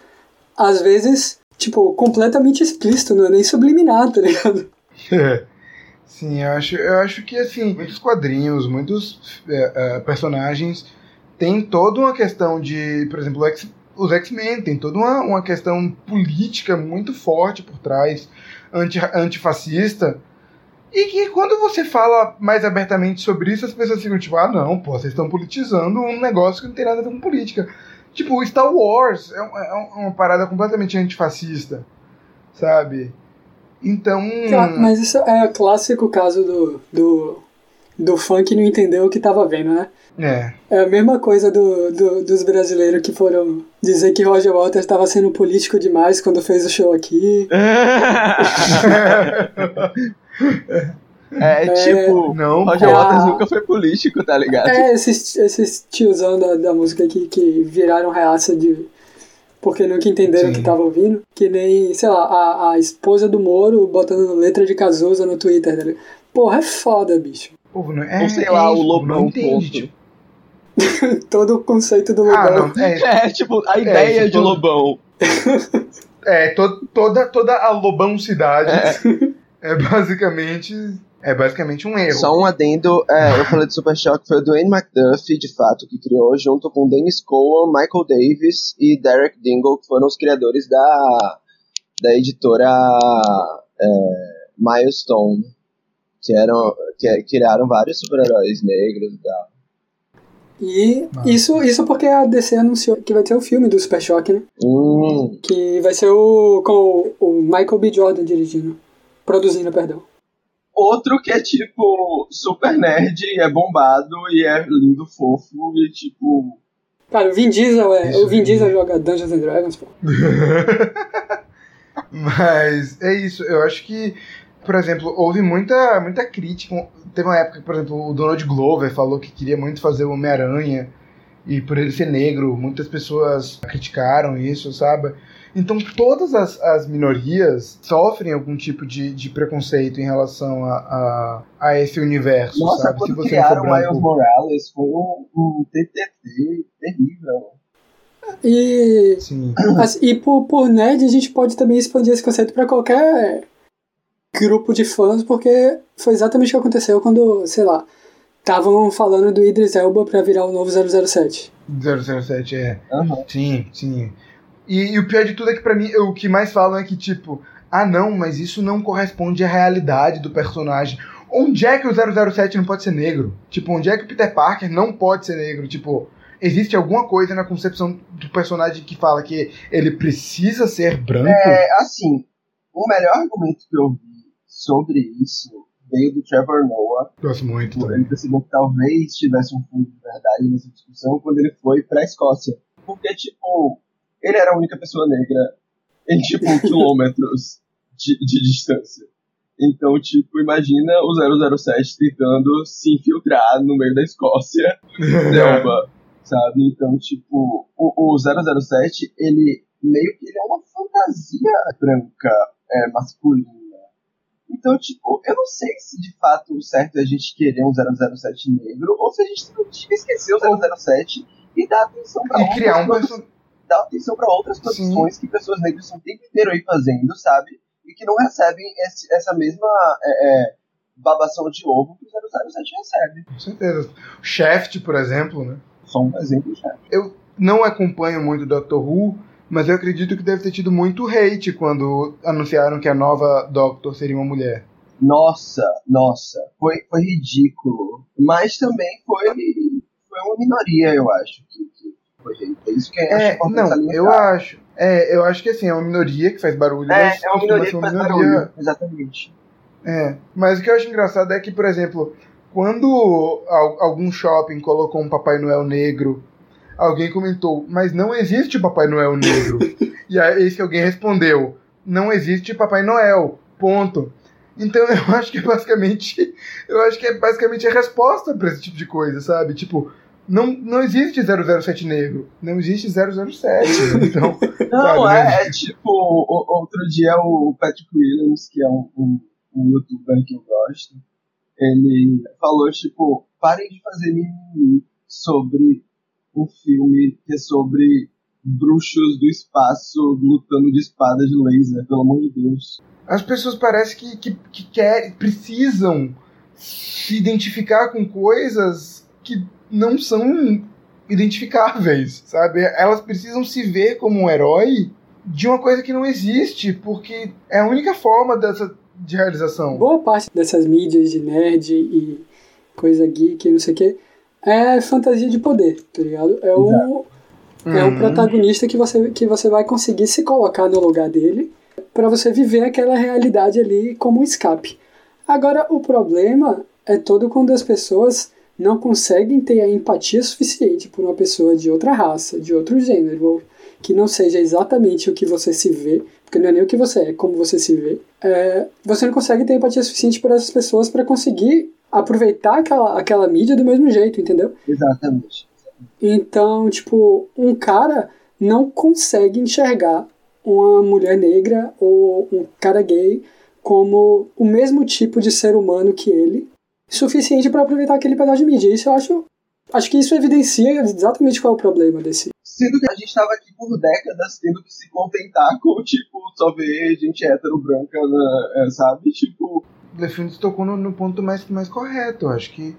Às vezes, tipo, completamente explícito, não é nem subliminar, tá ligado? Sim, eu acho, eu acho que assim, muitos quadrinhos, muitos é, é, personagens têm toda uma questão de, por exemplo, os X-Men tem toda uma, uma questão política muito forte por trás, anti, antifascista. E que quando você fala mais abertamente sobre isso, as pessoas ficam tipo, ah não, pô, vocês estão politizando um negócio que não tem nada a ver com política. Tipo, Star Wars é, um- é um- uma parada completamente antifascista, sabe? Então. Mas isso é o clássico caso do, do, do fã que não entendeu o que tava vendo, né? É. É a mesma coisa do, do- dos brasileiros que foram dizer que Roger Waters estava sendo político demais quando fez o show aqui. É, tipo, Não, Roger pô. Waters nunca foi político, tá ligado? É, esses, esses tiozão da, da música que, que viraram reaça de, porque nunca entenderam o que Sim. tava ouvindo. Que nem, sei lá, a, a esposa do Moro botando letra de Cazuza no Twitter. Ligado? Porra, é foda, bicho. O povo não, é, Ou sei é lá, o isso, Lobão. Todo o conceito do Ah, Lobão. não, é, É, tipo, a ideia isso de todo- Lobão. é to- toda, toda a Lobão cidade é. basicamente é basicamente um erro. Só um adendo, é, eu falei de Super Shock, foi o Dwayne McDuffie, de fato, que criou, junto com Dennis Cohen, Michael Davis e Derek Dingle, que foram os criadores da, da editora é, Milestone, que, eram, que criaram vários super-heróis negros e tal. E isso, isso porque a DC anunciou que vai ter o filme do Super Choque, né? Hum, Que vai ser o, com o Michael B. Jordan dirigindo. Produzindo, perdão. Outro que é, tipo, super nerd, e é bombado, e é lindo, fofo, e, tipo... Cara, o Vin Diesel é. Isso o Vin. Diesel joga Dungeons and Dragons, pô. Mas é isso, eu acho que, por exemplo, houve muita, muita crítica. Teve uma época que, por exemplo, o Donald Glover falou que queria muito fazer o Homem-Aranha, e por ele ser negro, muitas pessoas criticaram isso, sabe? Então todas as, as minorias sofrem algum tipo de, de preconceito em relação a, a, a esse universo, Nossa, sabe? quando não for criaram o Miles. Morales, foi um, um TTT terrível. E, Sim. assim, e por, por nerd a gente pode também expandir esse conceito pra qualquer grupo de fãs, porque foi exatamente o que aconteceu quando, sei lá, estavam falando do Idris Elba pra virar o novo 007. 007 é. Aham. Sim, sim. E, e o pior de tudo é que pra mim, o que mais falam é que, tipo, ah não, mas isso não corresponde à realidade do personagem. Onde é que o 007 não pode ser negro? Tipo, onde é que o Peter Parker não pode ser negro? Tipo, existe alguma coisa na concepção do personagem que fala que ele precisa ser branco? É, assim, o melhor argumento que eu vi sobre isso veio do Trevor Noah. Gosto muito Ele também. percebeu que talvez tivesse um fundo de verdade nessa discussão quando ele foi pra Escócia. Porque, tipo, ele era a única pessoa negra em, tipo, quilômetros de, de distância. Então, tipo, imagina o 007 tentando se infiltrar no meio da Escócia, selva, sabe? Então, tipo, o, o 007, ele meio que ele é uma fantasia branca, é, masculina. Então, tipo, eu não sei se de fato o certo é a gente querer um 007 negro ou se a gente devia esquecer o 007 e dar atenção pra E outras criar um personagem. Dar atenção pra outras Sim. produções que pessoas negras estão o tempo inteiro aí fazendo, sabe? E que não recebem esse- essa mesma é, é, babação de ovo que o 007 recebe. Com certeza. Shaft, por exemplo, né? Só um exemplo já. Eu não acompanho muito Doctor Who, mas eu acredito que deve ter tido muito hate quando anunciaram que a nova Doctor seria uma mulher. Nossa, nossa, foi, foi ridículo. Mas também foi, foi uma minoria, eu acho, que. É isso que é, É, não, eu acho. É, eu acho que assim, é uma minoria que faz barulho, É, mas é uma minoria que faz minoria- barulho. Exatamente. É, mas o que eu acho engraçado é que, por exemplo, quando al- algum shopping colocou um Papai Noel negro, alguém comentou, mas não existe Papai Noel negro. e aí esse alguém respondeu, não existe Papai Noel, ponto. Então eu acho que é basicamente, eu acho que é basicamente a resposta pra esse tipo de coisa, sabe? Tipo, não, não existe 007 negro, não existe 007. Então, Não, Sabe, é, é tipo, o- outro dia o Patrick Williams, que é um, um, um youtuber que eu gosto, ele falou, tipo, parem de fazer mimimi sobre um filme que é sobre bruxos do espaço lutando de espada de laser, pelo amor de Deus. as pessoas parecem que, que, que querem, precisam se identificar com coisas que não são identificáveis, sabe? Elas precisam se ver como um herói de uma coisa que não existe, porque é a única forma dessa de realização. Boa parte dessas mídias de nerd e coisa geek e não sei o que é fantasia de poder, tá ligado? É um, é um Uhum. protagonista que você, que você vai conseguir se colocar no lugar dele pra você viver aquela realidade ali como um escape. Agora, o problema é todo quando as pessoas não conseguem ter a empatia suficiente por uma pessoa de outra raça, de outro gênero, ou que não seja exatamente o que você se vê, porque não é nem o que você é, é como você se vê. É, você não consegue ter empatia suficiente por essas pessoas para conseguir aproveitar aquela, aquela mídia do mesmo jeito, entendeu? Exatamente. Então, tipo, um cara não consegue enxergar uma mulher negra ou um cara gay como o mesmo tipo de ser humano que ele, suficiente para aproveitar aquele pedaço de mídia. Isso eu acho. Acho que isso evidencia exatamente qual é o problema desse. Sendo que a gente estava aqui por décadas tendo que se contentar com, tipo, só ver gente hétero branca, né, sabe? Tipo. O Lefins tocou no, no ponto mais, mais correto. Eu acho que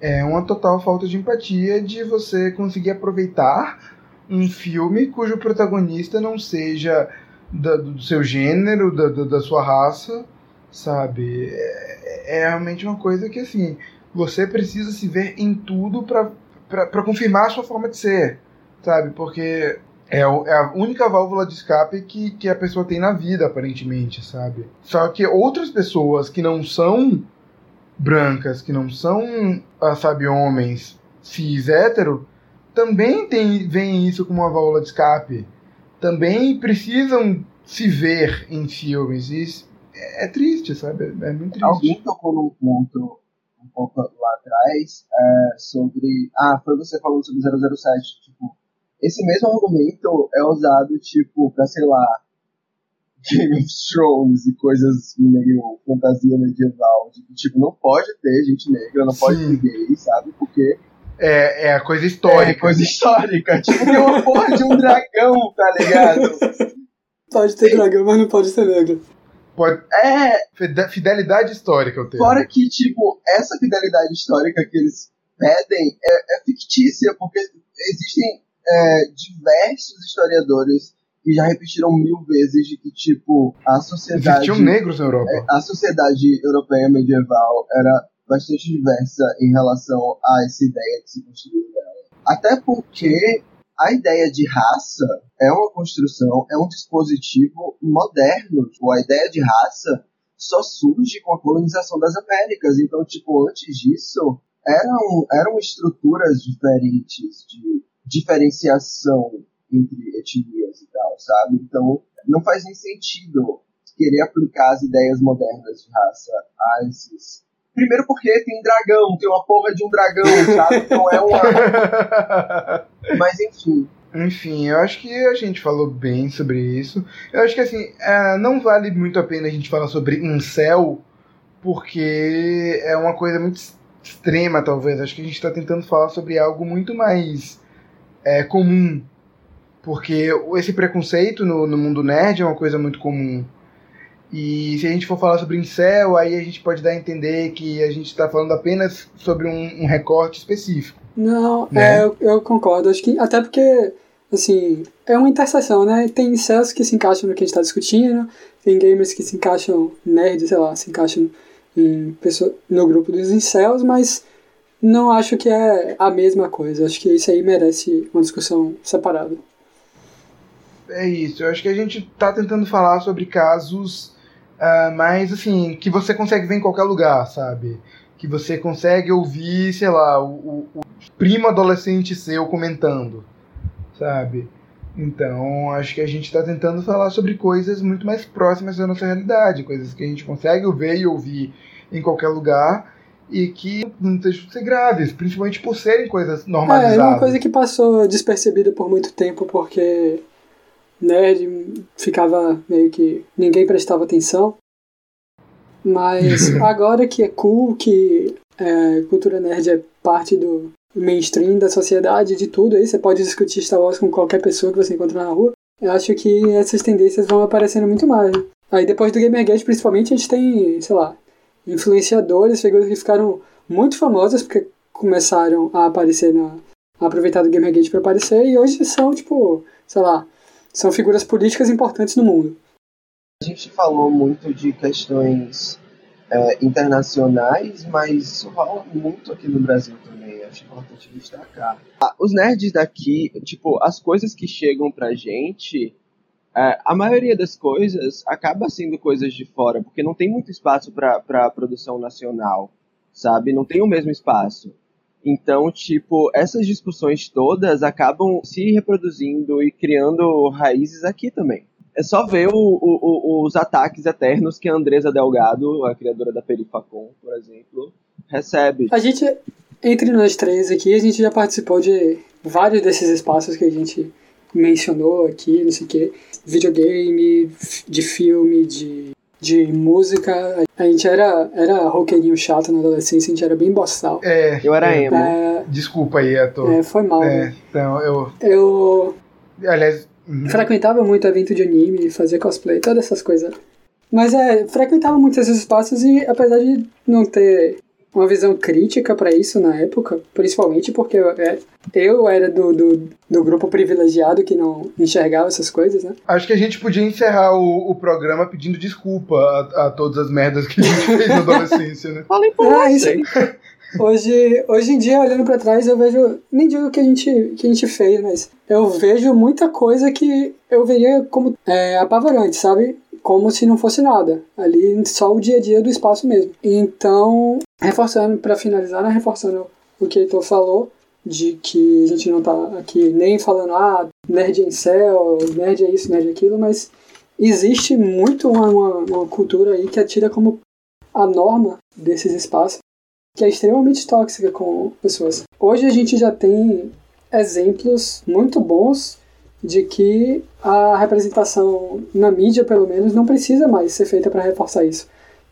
é uma total falta de empatia de você conseguir aproveitar um filme cujo protagonista não seja da, do seu gênero, da, da sua raça, sabe? É, é, realmente uma coisa que, assim, você precisa se ver em tudo para confirmar a sua forma de ser, sabe? Porque é, é, a única válvula de escape que, que a pessoa tem na vida, aparentemente, sabe? Só que outras pessoas que não são brancas, que não são, ah, sabe, homens cis hétero, também tem, veem isso como uma válvula de escape. Também precisam se ver em filmes. E é, é triste, sabe? É muito triste. Alguém tocou num ponto um pouco lá atrás é, sobre. Ah, foi você falando sobre 007. Tipo, esse mesmo argumento é usado, tipo, pra sei lá. Game of Thrones e coisas meio fantasia medieval. Tipo, não pode ter gente negra, não Sim. pode ter gay, sabe? Porque é, é a coisa histórica. É coisa histórica. Tipo, tem uma porra de um dragão, tá ligado? Pode ter dragão, mas não pode ser negro. Pode... É. Fidelidade histórica, eu tenho. Fora que, tipo, essa fidelidade histórica que eles pedem é, é fictícia, porque existem é, diversos historiadores que já repetiram mil vezes de que, tipo, a sociedade. Existiam negros na Europa. É, a sociedade europeia medieval era bastante diversa em relação a essa ideia que se construiu dela. Até porque a ideia de raça é uma construção, é um dispositivo moderno. Tipo, a ideia de raça só surge com a colonização das Américas. Então, tipo, antes disso, eram, eram estruturas diferentes de diferenciação entre etnias e tal, sabe? Então, não faz nem sentido querer aplicar as ideias modernas de raça a esses Primeiro porque tem dragão, tem uma porra de um dragão, sabe? Não é uma. Mas enfim. Enfim, eu acho que a gente falou bem sobre isso. Eu acho que assim, é, não vale muito a pena a gente falar sobre incel, porque é uma coisa muito extrema, talvez. Acho que a gente está tentando falar sobre algo muito mais é, comum. Porque esse preconceito no, no mundo nerd é uma coisa muito comum. E se a gente for falar sobre incel, aí a gente pode dar a entender que a gente está falando apenas sobre um, um recorte específico. Não, né? é, eu, eu, concordo. Acho que até porque, assim, é uma interseção, né? Tem incels que se encaixam no que a gente está discutindo, tem gamers que se encaixam, nerds, sei lá, se encaixam em pessoa, no grupo dos incels, mas não acho que é a mesma coisa. Acho que isso aí merece uma discussão separada. É isso. Eu acho que a gente está tentando falar sobre casos Uh, mas, assim, que você consegue ver em qualquer lugar, sabe? Que você consegue ouvir, sei lá, o, o, primo adolescente seu comentando, sabe? Então, acho que a gente está tentando falar sobre coisas muito mais próximas da nossa realidade, coisas que a gente consegue ver e ouvir em qualquer lugar e que não deixam de ser graves, principalmente por serem coisas normalizadas. É, é uma coisa que passou despercebida por muito tempo, porque nerd ficava meio que ninguém prestava atenção. Mas agora que é cool, que é, cultura nerd é parte do mainstream da sociedade, de tudo aí, você pode discutir Star Wars com qualquer pessoa que você encontra na rua. Eu acho que essas tendências vão aparecendo muito mais. Aí depois do Gamergate, principalmente, a gente tem, sei lá, influenciadores, figuras que ficaram muito famosas porque começaram a aparecer na. a aproveitar do Gamergate para aparecer e hoje são, tipo, sei lá, são figuras políticas importantes no mundo. A gente falou muito de questões é, internacionais, mas rola muito aqui no Brasil também, acho importante destacar. Ah, os nerds daqui, tipo, as coisas que chegam pra gente, é, a maioria das coisas acaba sendo coisas de fora, porque não tem muito espaço para produção nacional, sabe? Não tem o mesmo espaço. Então, tipo, essas discussões todas acabam se reproduzindo e criando raízes aqui também. É só ver o, o, os ataques eternos que a Andresa Delgado, a criadora da Perifacom, por exemplo, recebe. A gente, entre nós três aqui, a gente já participou de vários desses espaços que a gente mencionou aqui, não sei o quê. Videogame, de filme, de, de música. A gente era, era roqueirinho chato na adolescência, a gente era bem boçal. É. Eu era emo. É, Desculpa aí, ator. é, foi mal, É, né? então eu. Eu Aliás. uhum. frequentava muito evento de anime, fazia cosplay, todas essas coisas. Mas é, frequentava muito esses espaços e apesar de não ter uma visão crítica pra isso na época, principalmente porque eu, é, eu era do, do, do grupo privilegiado que não enxergava essas coisas, né? Acho que a gente podia encerrar o, o programa pedindo desculpa a, a todas as merdas que a gente fez na adolescência, né? Falem por Ah, isso-. Hoje, hoje em dia, olhando pra trás, eu vejo. Nem digo que a gente, que a gente fez, mas eu vejo muita coisa que eu veria como é, apavorante, sabe? Como se não fosse nada. Ali só o dia a dia do espaço mesmo. Então, reforçando, pra finalizar, né? Reforçando o que o Heitor falou, de que a gente não tá aqui nem falando, ah, nerd em céu, nerd é isso, nerd é aquilo, mas existe muito uma, uma, uma cultura aí que tida como a norma desses espaços que é extremamente tóxica com pessoas. Hoje a gente já tem exemplos muito bons de que a representação na mídia, pelo menos, não precisa mais ser feita para reforçar isso.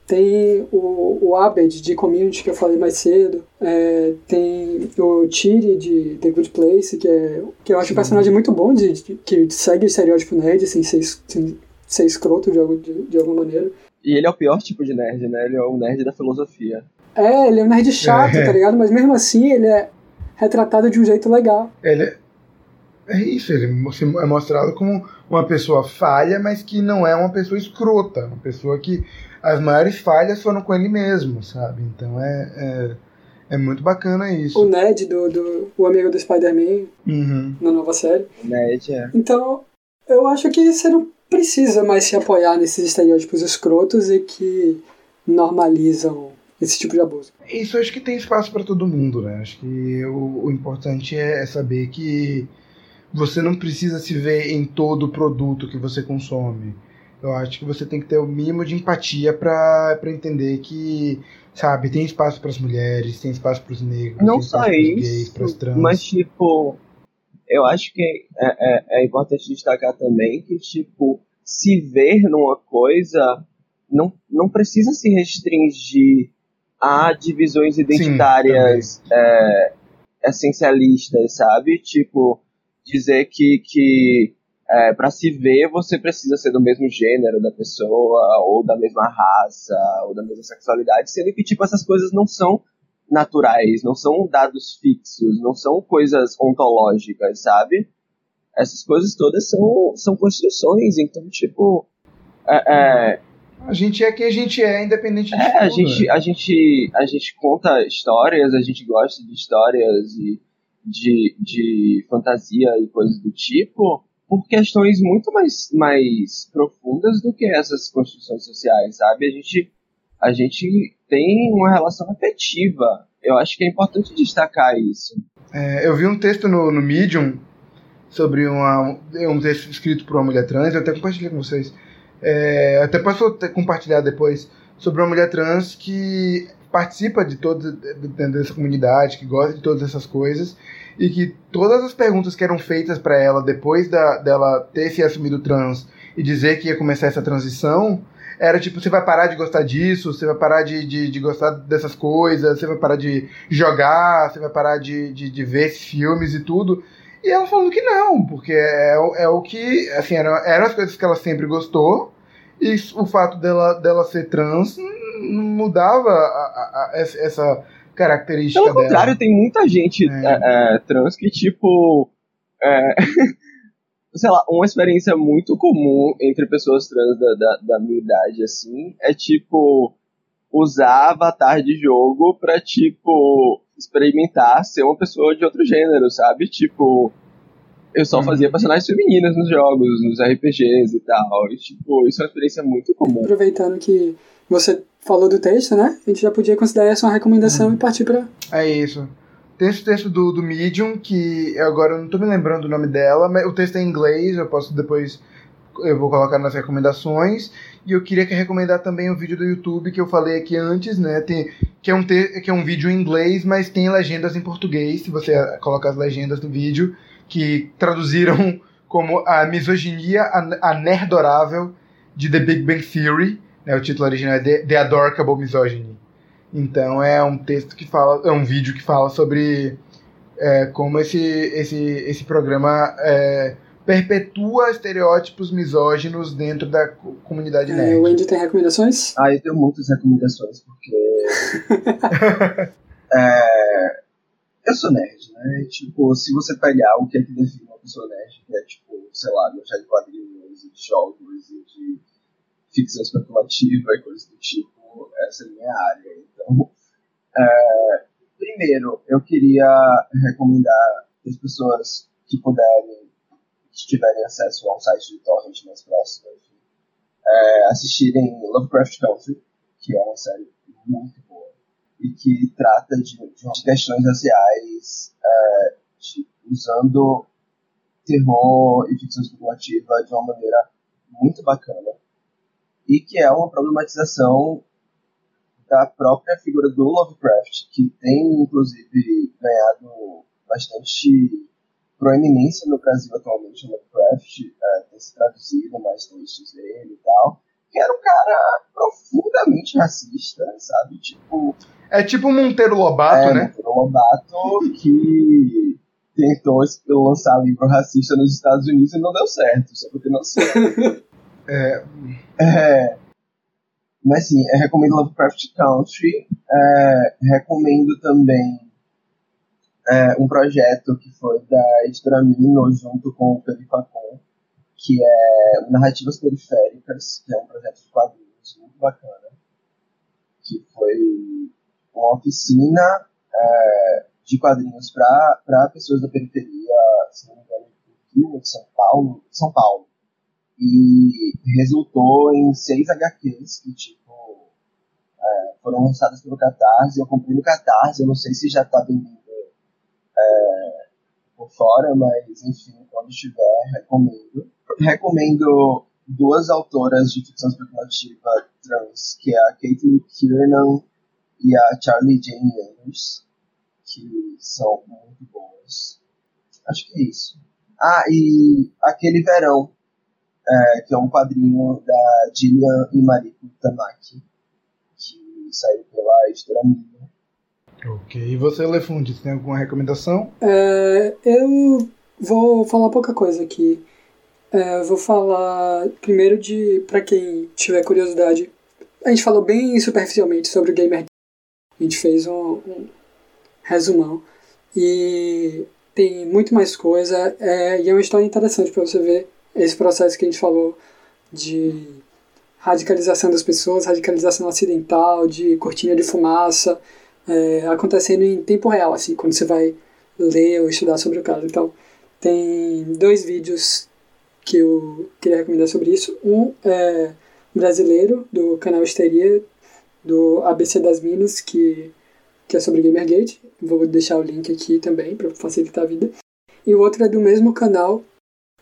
Tem o, o Abed de Community, que eu falei mais cedo. é, tem o Tiri de The Good Place, que, é, que eu acho um personagem muito bom, de, de- que segue o estereótipo nerd, sem ser, sem ser escroto de, de, de alguma maneira. E ele é o pior tipo de nerd, né? Ele é o nerd da filosofia. É, ele é um nerd chato, É. tá ligado? Mas mesmo assim ele é retratado de um jeito legal. Ele é- isso, ele é mostrado como uma pessoa falha, mas que não é uma pessoa escrota, uma pessoa que as maiores falhas foram com ele mesmo, sabe? Então é, é, é muito bacana O isso. Ned, do, do, o amigo do Spider-Man, Uhum. na nova série. Nerd é. Então, eu acho que você não precisa mais se apoiar nesses estereótipos escrotos e que normalizam esse tipo de abuso. Isso eu acho que tem espaço para todo mundo, né? Acho que o, o importante é, é saber que você não precisa se ver em todo produto que você consome. Eu acho que você tem que ter o mínimo de empatia para entender que, sabe, tem espaço para as mulheres, tem espaço para os negros, Não tem só espaço pros gays, isso, para as trans. mas tipo, eu acho que é, é, é importante destacar também que, tipo, se ver numa coisa não, não precisa se restringir a divisões identitárias é, essencialistas, sabe? Tipo, dizer que, que é, para se ver você precisa ser do mesmo gênero da pessoa, ou da mesma raça, ou da mesma sexualidade, sendo que, tipo, essas coisas não são naturais, não são dados fixos, não são coisas ontológicas, sabe? Essas coisas todas são, são construções, então, tipo. É, é, A gente é quem a gente é, independente de é, a, tudo, gente, né? a, gente, a gente conta histórias, a gente gosta de histórias e de, de fantasia e coisas do tipo por questões muito mais, mais profundas do que essas construções sociais, sabe? A gente, a gente tem uma relação afetiva. Eu acho que é importante destacar isso. É, eu vi um texto no, no Medium sobre uma, um texto escrito por uma mulher trans, eu até compartilhei com vocês. É, até posso compartilhar depois sobre uma mulher trans que participa de toda de- dessa comunidade, que gosta de todas essas coisas e que todas as perguntas que eram feitas para ela depois da, dela ter se assumido trans e dizer que ia começar essa transição era tipo, você vai parar de gostar disso, você vai parar de, de, de gostar dessas coisas, você vai parar de jogar, você vai parar de, de, de ver esses filmes e tudo. E ela falando que não, porque é, o- é o que, assim, eram, eram as coisas que ela sempre gostou, e o fato dela, dela ser trans não mudava a- a- a- essa- essa característica Pelo dela. contrário, tem muita gente É. é, é, trans que, tipo. é, sei lá, uma experiência muito comum entre pessoas trans da, da, da minha idade, assim, é tipo. Usar avatar de jogo pra, tipo. Experimentar ser uma pessoa de outro gênero, sabe? Tipo. Eu só Uhum. fazia personagens femininas nos jogos, nos RPGs e tal. E, tipo, isso é uma experiência muito comum. Aproveitando que você falou do texto, né? A gente já podia considerar essa uma recomendação e partir pra. É isso. Tem esse texto do, do Medium, que eu agora não tô me lembrando do nome dela, mas o texto é em inglês, eu posso depois. Eu vou colocar nas recomendações. E eu queria que recomendar também o vídeo do YouTube que eu falei aqui antes, né? Tem, que, é um te, que é um vídeo em inglês, mas tem legendas em português, se você colocar as legendas do vídeo, que traduziram como a misoginia anerdorável de The Big Bang Theory, né, o título original é The, The Adorkable Misogyny. Então é um texto que fala, é um vídeo que fala sobre é, como esse, esse, esse programa é, perpetua estereótipos misóginos dentro da comunidade é, nerd. O Andy tem recomendações? Ah, eu tenho muitas recomendações, porque. é, eu sou nerd, né? Tipo, se você pegar o que é que define uma pessoa nerd, que é tipo, sei lá, gostar de quadrinhos e de jogos e de ficção especulativa e coisas do tipo, essa é a minha área. Então, é, primeiro, eu queria recomendar que as pessoas que puderem, que tiverem acesso a um site de torrent mais próximo, é, assistirem Lovecraft Country, que é uma série muito boa e que trata de, de questões raciais é, de, usando terror e ficção especulativa de uma maneira muito bacana e que é uma problematização da própria figura do Lovecraft, que tem inclusive ganhado bastante proeminência no Brasil atualmente. O Lovecraft é, tem se traduzido mais textos dele e tal. Que era um cara profundamente racista, sabe? Tipo. É tipo Monteiro Lobato, é, né? Monteiro Lobato que tentou lançar livro racista nos Estados Unidos e não deu certo, só porque não sei. é. é. Mas sim, eu recomendo Lovecraft Country. É, recomendo também é, um projeto que foi da editora Mino junto com o Pedro Facon, que é Narrativas Periféricas, que é um projeto de quadrinhos muito bacana, que foi uma oficina é, de quadrinhos para pessoas da periferia, se não me engano, do Rio, de São Paulo, São Paulo e resultou em seis HQs que, tipo, é, foram lançadas pelo Catarse. Eu comprei no Catarse, eu não sei se já está vendendo por fora, mas, enfim, quando estiver, recomendo. Recomendo duas autoras de ficção especulativa trans, que é a Caitlin Kiernan e a Charlie Jane Anders, que são muito boas. Acho que é isso. Ah, e aquele verão é, que é um quadrinho da Gillian e Mariko Tamaki, que saiu pela editora Minha. Ok, e você, Lefundes, tem alguma recomendação? É, eu vou falar pouca coisa aqui. É, vou falar primeiro de, para quem tiver curiosidade, a gente falou bem superficialmente sobre o Gamer. A gente fez um, um resumão e tem muito mais coisa é, e é uma história interessante para você ver esse processo que a gente falou de radicalização das pessoas, radicalização acidental, de cortina de fumaça, é, acontecendo em tempo real, assim, quando você vai ler ou estudar sobre o caso. Então, tem dois vídeos que eu queria recomendar sobre isso. Um é brasileiro, do canal Histeria, do ABC das Minas, que, que é sobre Gamergate. Vou deixar o link aqui também para facilitar a vida. E o outro é do mesmo canal,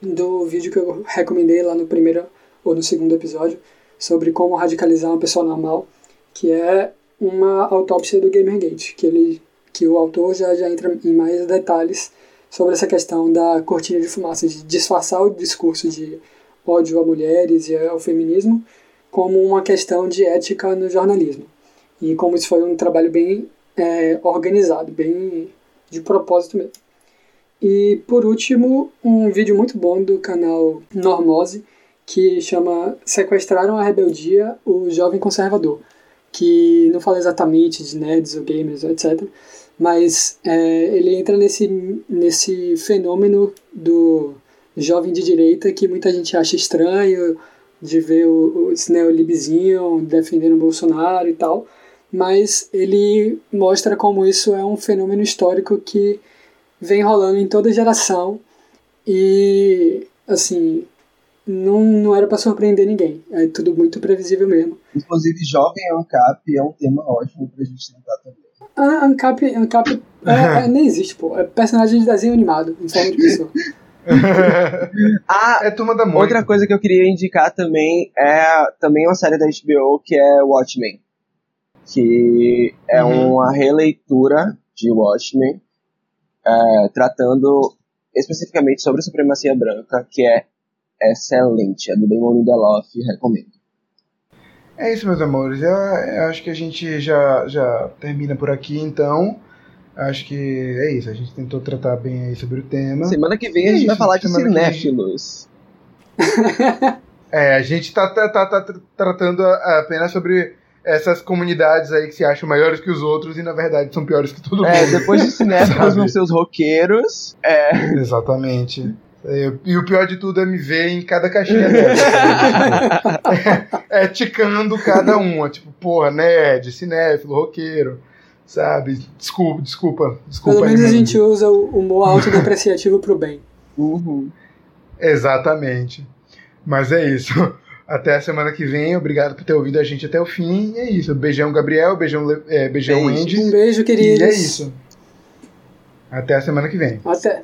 do vídeo que eu recomendei lá no primeiro ou no segundo episódio sobre como radicalizar uma pessoa normal, que é uma autópsia do Gamergate, que ele que o autor já, já entra em mais detalhes sobre essa questão da cortina de fumaça, de disfarçar o discurso de ódio a mulheres e ao feminismo como uma questão de ética no jornalismo. E como isso foi um trabalho bem é, organizado, bem de propósito mesmo. E por último, um vídeo muito bom do canal Normose, que chama Sequestraram a Rebeldia, o Jovem Conservador, que não fala exatamente de nerds ou gamers, etc., mas é, ele entra nesse, nesse fenômeno do jovem de direita que muita gente acha estranho, de ver os neolibzinho defendendo o Bolsonaro e tal, mas ele mostra como isso é um fenômeno histórico que vem rolando em toda geração e, assim, não, não era para surpreender ninguém. É tudo muito previsível mesmo. Inclusive, Jovem Ancap é um tema ótimo pra gente tentar também. Ah, Ancap, Ancap é, é, nem existe, pô. É personagem de desenho animado, em forma de pessoa. ah, é turma da Outra coisa que eu queria indicar também é também uma série da HBO que é Watchmen. Que é uhum. uma releitura de Watchmen é, tratando especificamente sobre a supremacia branca, que é excelente. É do Damon Lindelof, recomendo. É isso, meus amores. Eu, eu acho que a gente já, já termina por aqui, então. Acho que é isso. A gente tentou tratar bem aí sobre o tema. Semana que vem a É gente isso, vai falar de cinéfilos. É, a gente tá, tá, tá, tá tr- tratando a- apenas sobre essas comunidades aí que se acham melhores que os outros e na verdade são piores que todo mundo. É, depois de cinéfilos vão ser os roqueiros. É, Exatamente. É, E o pior de tudo é me ver em cada caixinha dessa. é, é ticando cada uma. Tipo, porra, nerd, cinéfilo, roqueiro. Sabe? Desculpa, desculpa. Desculpa Pelo aí, menos a gente usa o humor autodepreciativo pro bem. uhum. Exatamente. Mas é isso. Até a semana que vem. Obrigado por ter ouvido a gente até o fim. E é isso. Beijão, Gabriel. Beijão, é, beijão Beijo. Andy. Um beijo, queridos. E é isso. Até a semana que vem. Até.